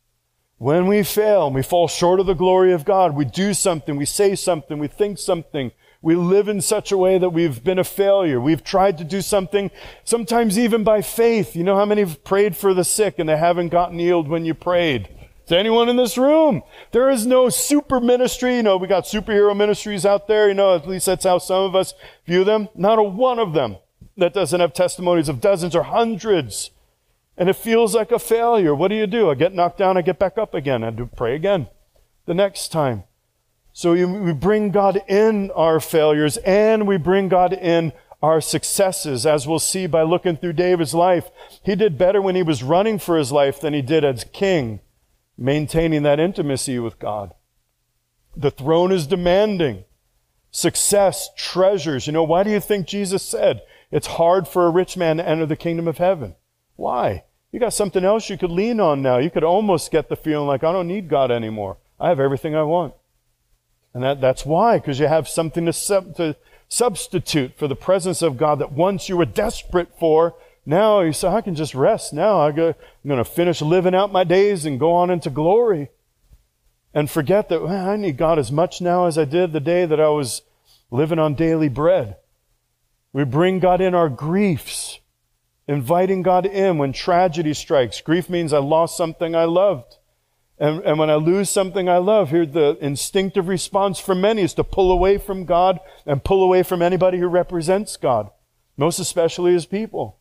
Speaker 1: When we fail, we fall short of the glory of God. We do something, we say something, we think something, we live in such a way that we've been a failure. We've tried to do something, sometimes even by faith. You know how many have prayed for the sick and they haven't gotten healed when you prayed? To anyone in this room, there is no super ministry. You know, we got superhero ministries out there. You know, at least that's how some of us view them. Not a one of them that doesn't have testimonies of dozens or hundreds. And it feels like a failure. What do you do? I get knocked down, I get back up again. I do pray again the next time. So we bring God in our failures and we bring God in our successes, as we'll see by looking through David's life. He did better when he was running for his life than he did as king, maintaining that intimacy with God. The throne is demanding. Success, treasures. You know, why do you think Jesus said it's hard for a rich man to enter the kingdom of heaven? Why? You got something else you could lean on now. You could almost get the feeling like, I don't need God anymore. I have everything I want. And that, that's why, because you have something to, sub, to substitute for the presence of God that once you were desperate for, now you say, I can just rest now. I go, I'm going to finish living out my days and go on into glory. And forget that I need God as much now as I did the day that I was living on daily bread. We bring God in our griefs, inviting God in when tragedy strikes. Grief means I lost something I loved. And, and when I lose something I love, here the instinctive response for many is to pull away from God and pull away from anybody who represents God, most especially his people.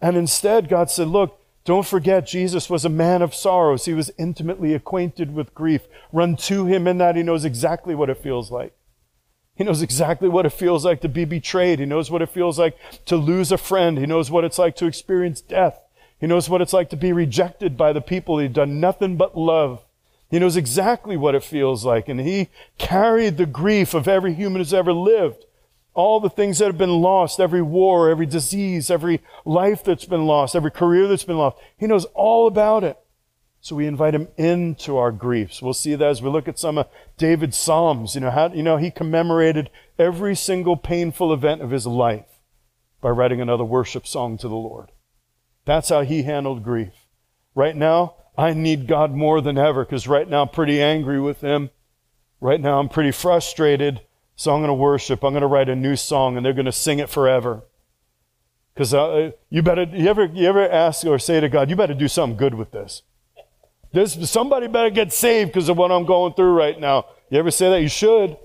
Speaker 1: And instead, God said, look, don't forget, Jesus was a man of sorrows. He was intimately acquainted with grief. Run to him in that. He knows exactly what it feels like. He knows exactly what it feels like to be betrayed. He knows what it feels like to lose a friend. He knows what it's like to experience death. He knows what it's like to be rejected by the people he'd done nothing but love. He knows exactly what it feels like. And he carried the grief of every human who's ever lived. All the things that have been lost, every war, every disease, every life that's been lost, every career that's been lost. He knows all about it. So we invite him into our griefs. We'll see that as we look at some of David's Psalms. You know, how, you know, he commemorated every single painful event of his life by writing another worship song to the Lord. That's how he handled grief. Right now, I need God more than ever because right now I'm pretty angry with him. Right now I'm pretty frustrated. So I'm going to worship. I'm going to write a new song and they're going to sing it forever. Because uh, you better, you ever, you ever ask or say to God, you better do something good with this. This, somebody better get saved because of what I'm going through right now. You ever say that? You should.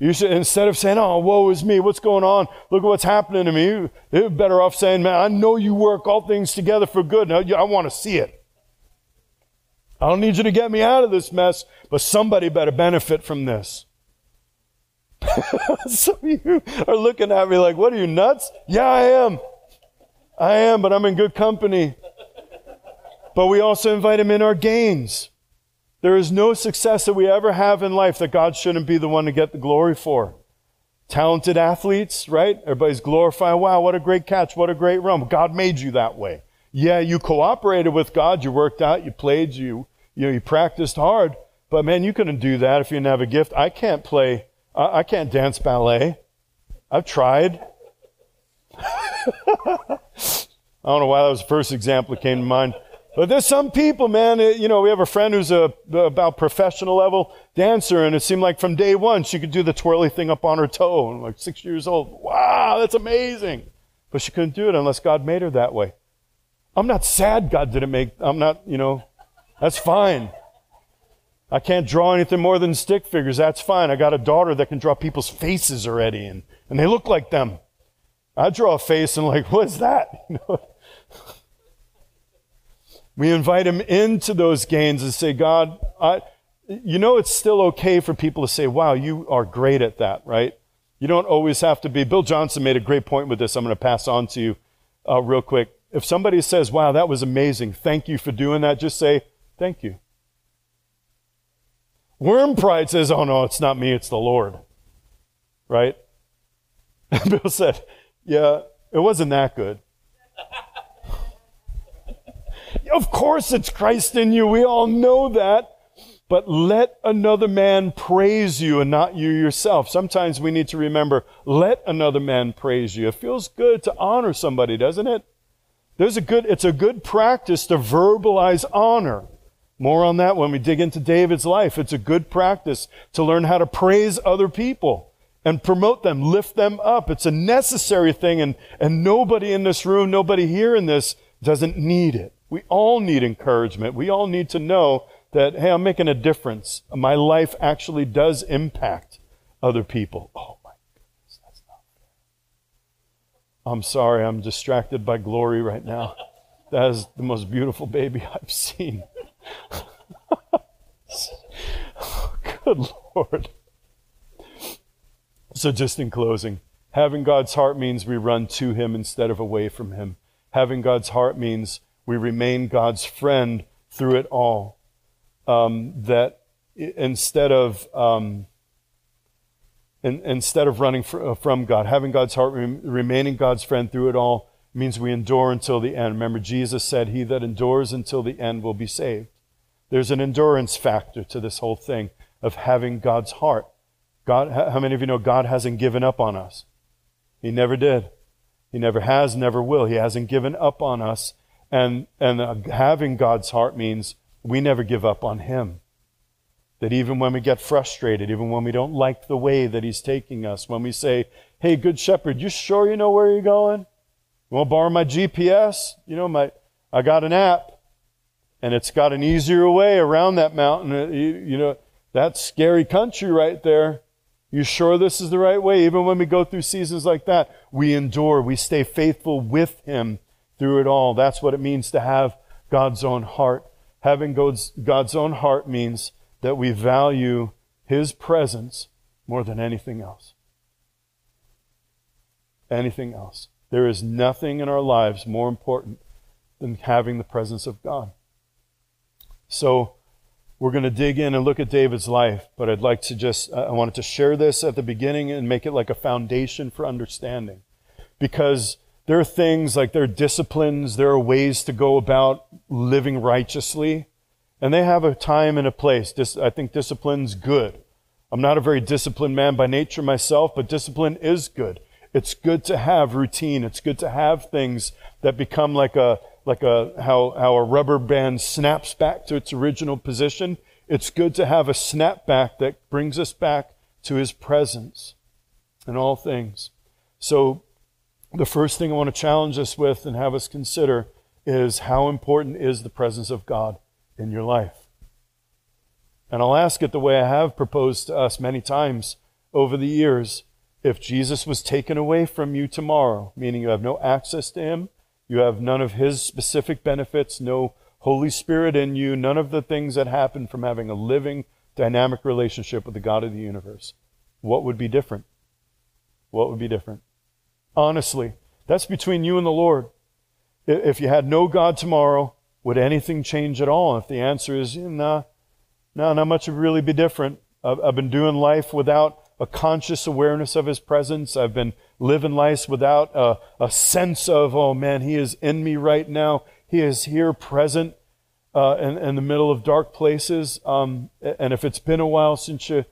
Speaker 1: You should, instead of saying, oh, woe is me, what's going on? Look at what's happening to me. You're better off saying, man, I know you work all things together for good. Now, I want to see it. I don't need you to get me out of this mess, but somebody better benefit from this. Some of you are looking at me like, what are you nuts? Yeah, I am. I am, but I'm in good company. But we also invite him in our gains. There is no success that we ever have in life that God shouldn't be the one to get the glory for. Talented athletes, right? Everybody's glorifying, wow, what a great catch, what a great run. God made you that way. Yeah, you cooperated with God, you worked out, you played, you, you know, you practiced hard, but man, you couldn't do that if you didn't have a gift. I can't play, I, I can't dance ballet. I've tried. I don't know why that was the first example that came to mind. But there's some people, man, you know, we have a friend who's a, about professional level dancer, and it seemed like from day one she could do the twirly thing up on her toe, like six years old. Wow, that's amazing. But she couldn't do it unless God made her that way. I'm not sad God didn't make, I'm not, you know, that's fine. I can't draw anything more than stick figures. That's fine. I got a daughter that can draw people's faces already, and, and they look like them. I draw a face and like, what's that? You know? We invite him into those gains and say, God, I, you know, it's still okay for people to say, wow, you are great at that, right? You don't always have to be. Bill Johnson made a great point with this. I'm going to pass on to you uh, real quick. If somebody says, wow, that was amazing, thank you for doing that, just say, thank you. Worm pride says, oh no, it's not me, it's the Lord. Right? Bill said, yeah, it wasn't that good. Of course it's Christ in you. We all know that. But let another man praise you and not you yourself. Sometimes we need to remember, let another man praise you. It feels good to honor somebody, doesn't it? There's a good, it's a good practice to verbalize honor. More on that when we dig into David's life. It's a good practice to learn how to praise other people and promote them, lift them up. It's a necessary thing and, and nobody in this room, nobody here in this doesn't need it. We all need encouragement. We all need to know that, hey, I'm making a difference. My life actually does impact other people. Oh my goodness, that's not fair. I'm sorry, I'm distracted by glory right now. That is the most beautiful baby I've seen. Oh, good Lord. So, just in closing, having God's heart means we run to Him instead of away from Him. Having God's heart means we remain God's friend through it all. Um, that instead of um, in, instead of running fr- uh, from God, having God's heart, re- remaining God's friend through it all means we endure until the end. Remember, Jesus said, "He that endures until the end will be saved." There's an endurance factor to this whole thing of having God's heart. God, how many of you know God hasn't given up on us? He never did. He never has, never will. He hasn't given up on us. And, and uh, having God's heart means we never give up on Him. That even when we get frustrated, even when we don't like the way that He's taking us, when we say, Hey, good shepherd, you sure you know where you're going? You want to borrow my GPS? You know, my, I got an app. and it's got an easier way around that mountain. Uh, you, you know, that's scary country right there. You sure this is the right way? Even when we go through seasons like that, we endure. We stay faithful with Him through it all. That's what it means to have God's own heart. Having God's, God's own heart means that we value His presence more than anything else. Anything else. There is nothing in our lives more important than having the presence of God. So, we're going to dig in and look at David's life, but I'd like to just, I wanted to share this at the beginning and make it like a foundation for understanding. Because there are things like there are disciplines, there are ways to go about living righteously, and they have a time and a place. I think discipline's good. I'm not a very disciplined man by nature myself, but discipline is good. It's good to have routine. It's good to have things that become like a, like a, how, how a rubber band snaps back to its original position. It's good to have a snapback that brings us back to his presence in all things. So, the first thing I want to challenge us with and have us consider is how important is the presence of God in your life? And I'll ask it the way I have proposed to us many times over the years. If Jesus was taken away from you tomorrow, meaning you have no access to him, you have none of His specific benefits, no Holy Spirit in you, none of the things that happen from having a living, dynamic relationship with the God of the universe. What would be different? What would be different? Honestly, that's between you and the Lord. If you had no God tomorrow, would anything change at all? If the answer is, nah, no, not much would really be different. I've, I've been doing life without a conscious awareness of His presence. I've been living life without a, a sense of, oh man, He is in me right now. He is here present uh, in, in, the middle of dark places. Um, and if it's been a while since you,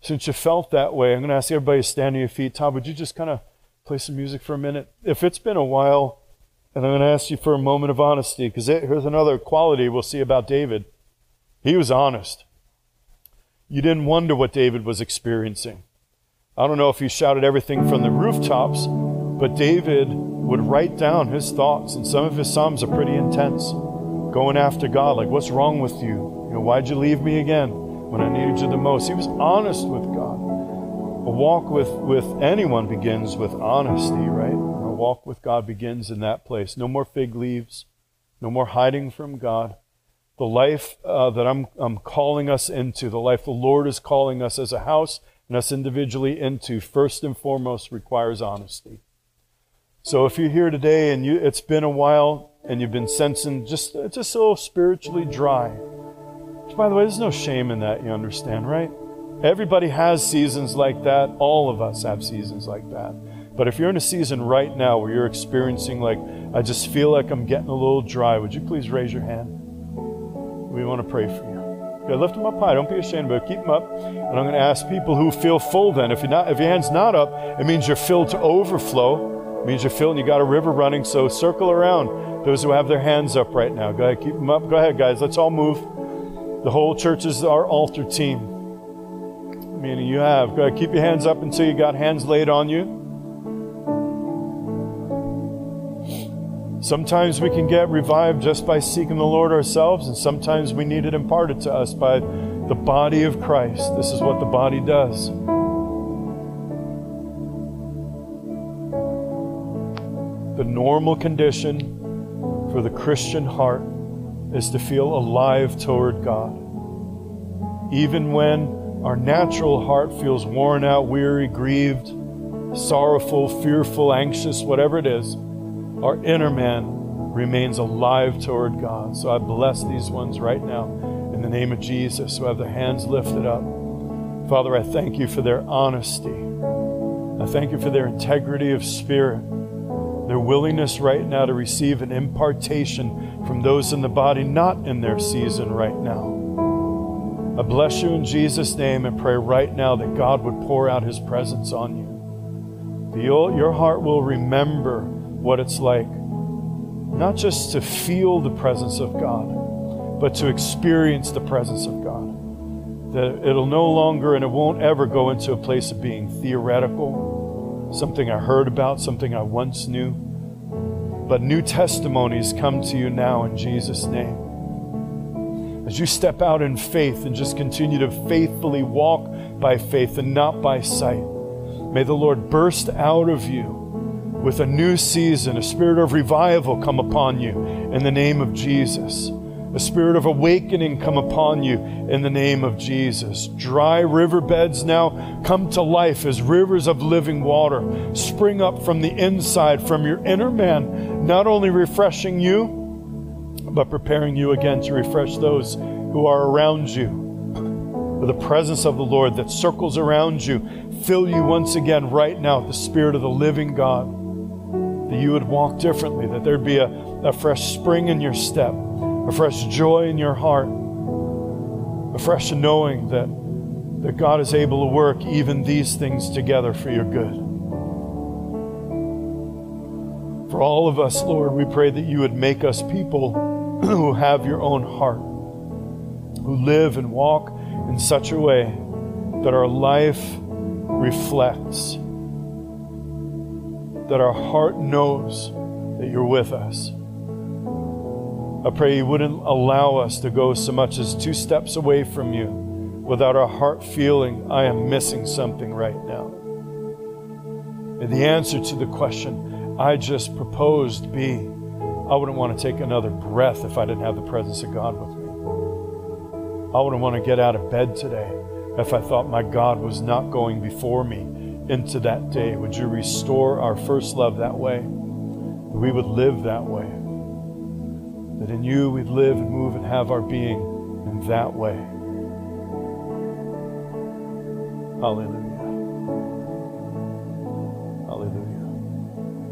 Speaker 1: since you felt that way, I'm going to ask everybody to stand on your feet. Tom, would you just kind of play some music for a minute? If it's been a while, and I'm going to ask you for a moment of honesty, because here's another quality we'll see about David. He was honest. You didn't wonder what David was experiencing. I don't know if he shouted everything from the rooftops, but David would write down his thoughts, and some of his psalms are pretty intense, going after God, like, What's wrong with you? You know, why'd you leave me again when I needed you the most? He was honest with. A walk with, with anyone begins with honesty, right? A walk with God begins in that place. No more fig leaves, no more hiding from God. The life uh, that I'm, I'm calling us into, the life the Lord is calling us as a house and us individually into, first and foremost, requires honesty. So if you're here today and you, it's been a while and you've been sensing just, just a little spiritually dry, which, by the way, there's no shame in that, you understand, right? Everybody has seasons like that. All of us have seasons like that. But if you're in a season right now where you're experiencing, like, I just feel like I'm getting a little dry, would you please raise your hand? We want to pray for you. Okay, lift them up high. Don't be ashamed, but keep them up. And I'm going to ask people who feel full. Then, if you're not, if your hand's not up, it means you're filled to overflow. It means you're filled and you got a river running. So circle around those who have their hands up right now. Go ahead, keep them up. Go ahead, guys. Let's all move. The whole church is our altar team. Meaning you have. Go ahead, keep your hands up until you got hands laid on you. Sometimes we can get revived just by seeking the Lord ourselves, and sometimes we need it imparted to us by the body of Christ. This is what the body does. The normal condition for the Christian heart is to feel alive toward God. Even when our natural heart feels worn out, weary, grieved, sorrowful, fearful, anxious, whatever it is our inner man remains alive toward God. So I bless these ones right now in the name of Jesus who have their hands lifted up. Father, I thank you for their honesty. I thank you for their integrity of spirit, their willingness right now to receive an impartation from those in the body not in their season right now. I bless you in Jesus' name and pray right now that God would pour out his presence on you. your heart will remember what it's like not just to feel the presence of God, but to experience the presence of God. That it'll no longer and it won't ever go into a place of being theoretical, something I heard about, something I once knew. But new testimonies come to you now in Jesus' name. As you step out in faith and just continue to faithfully walk by faith and not by sight. May the Lord burst out of you with a new season, a spirit of revival come upon you in the name of Jesus. A spirit of awakening come upon you in the name of Jesus. Dry riverbeds now come to life as rivers of living water spring up from the inside, from your inner man, not only refreshing you, but preparing you again to refresh those who are around you. With the presence of the Lord that circles around you, fill you once again right now with the Spirit of the living God. That you would walk differently, that there'd be a, a fresh spring in your step a fresh joy in your heart, a fresh knowing that, that God is able to work even these things together for your good. For all of us, Lord, we pray that you would make us people who have your own heart, who live and walk in such a way that our life reflects, that our heart knows that you're with us. I pray you wouldn't allow us to go so much as two steps away from you without our heart feeling, I am missing something right now. And the answer to the question I just proposed be, I wouldn't want to take another breath if I didn't have the presence of God with me. I wouldn't want to get out of bed today if I thought my God was not going before me into that day. Would you restore our first love that way? That we would live that way that in you we'd live and move and have our being in that way. Hallelujah. Hallelujah.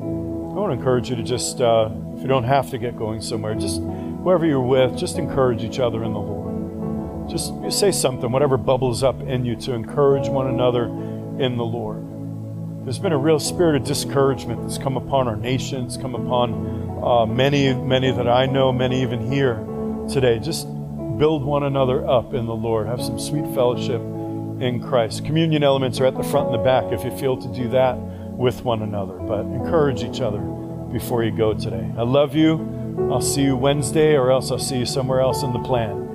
Speaker 1: I want to encourage you to just, uh, you don't have to get going somewhere, just whoever you're with, just encourage each other in the Lord. Just say something, whatever bubbles up in you, to encourage one another in the Lord. There's been a real spirit of discouragement that's come upon our nations, come upon uh, many, many that I know, many even here today. Just build one another up in the Lord. Have some sweet fellowship in Christ. Communion elements are at the front and the back if you feel to do that with one another. But encourage each other before you go today. I love you. I'll see you Wednesday, or else I'll see you somewhere else in the plan.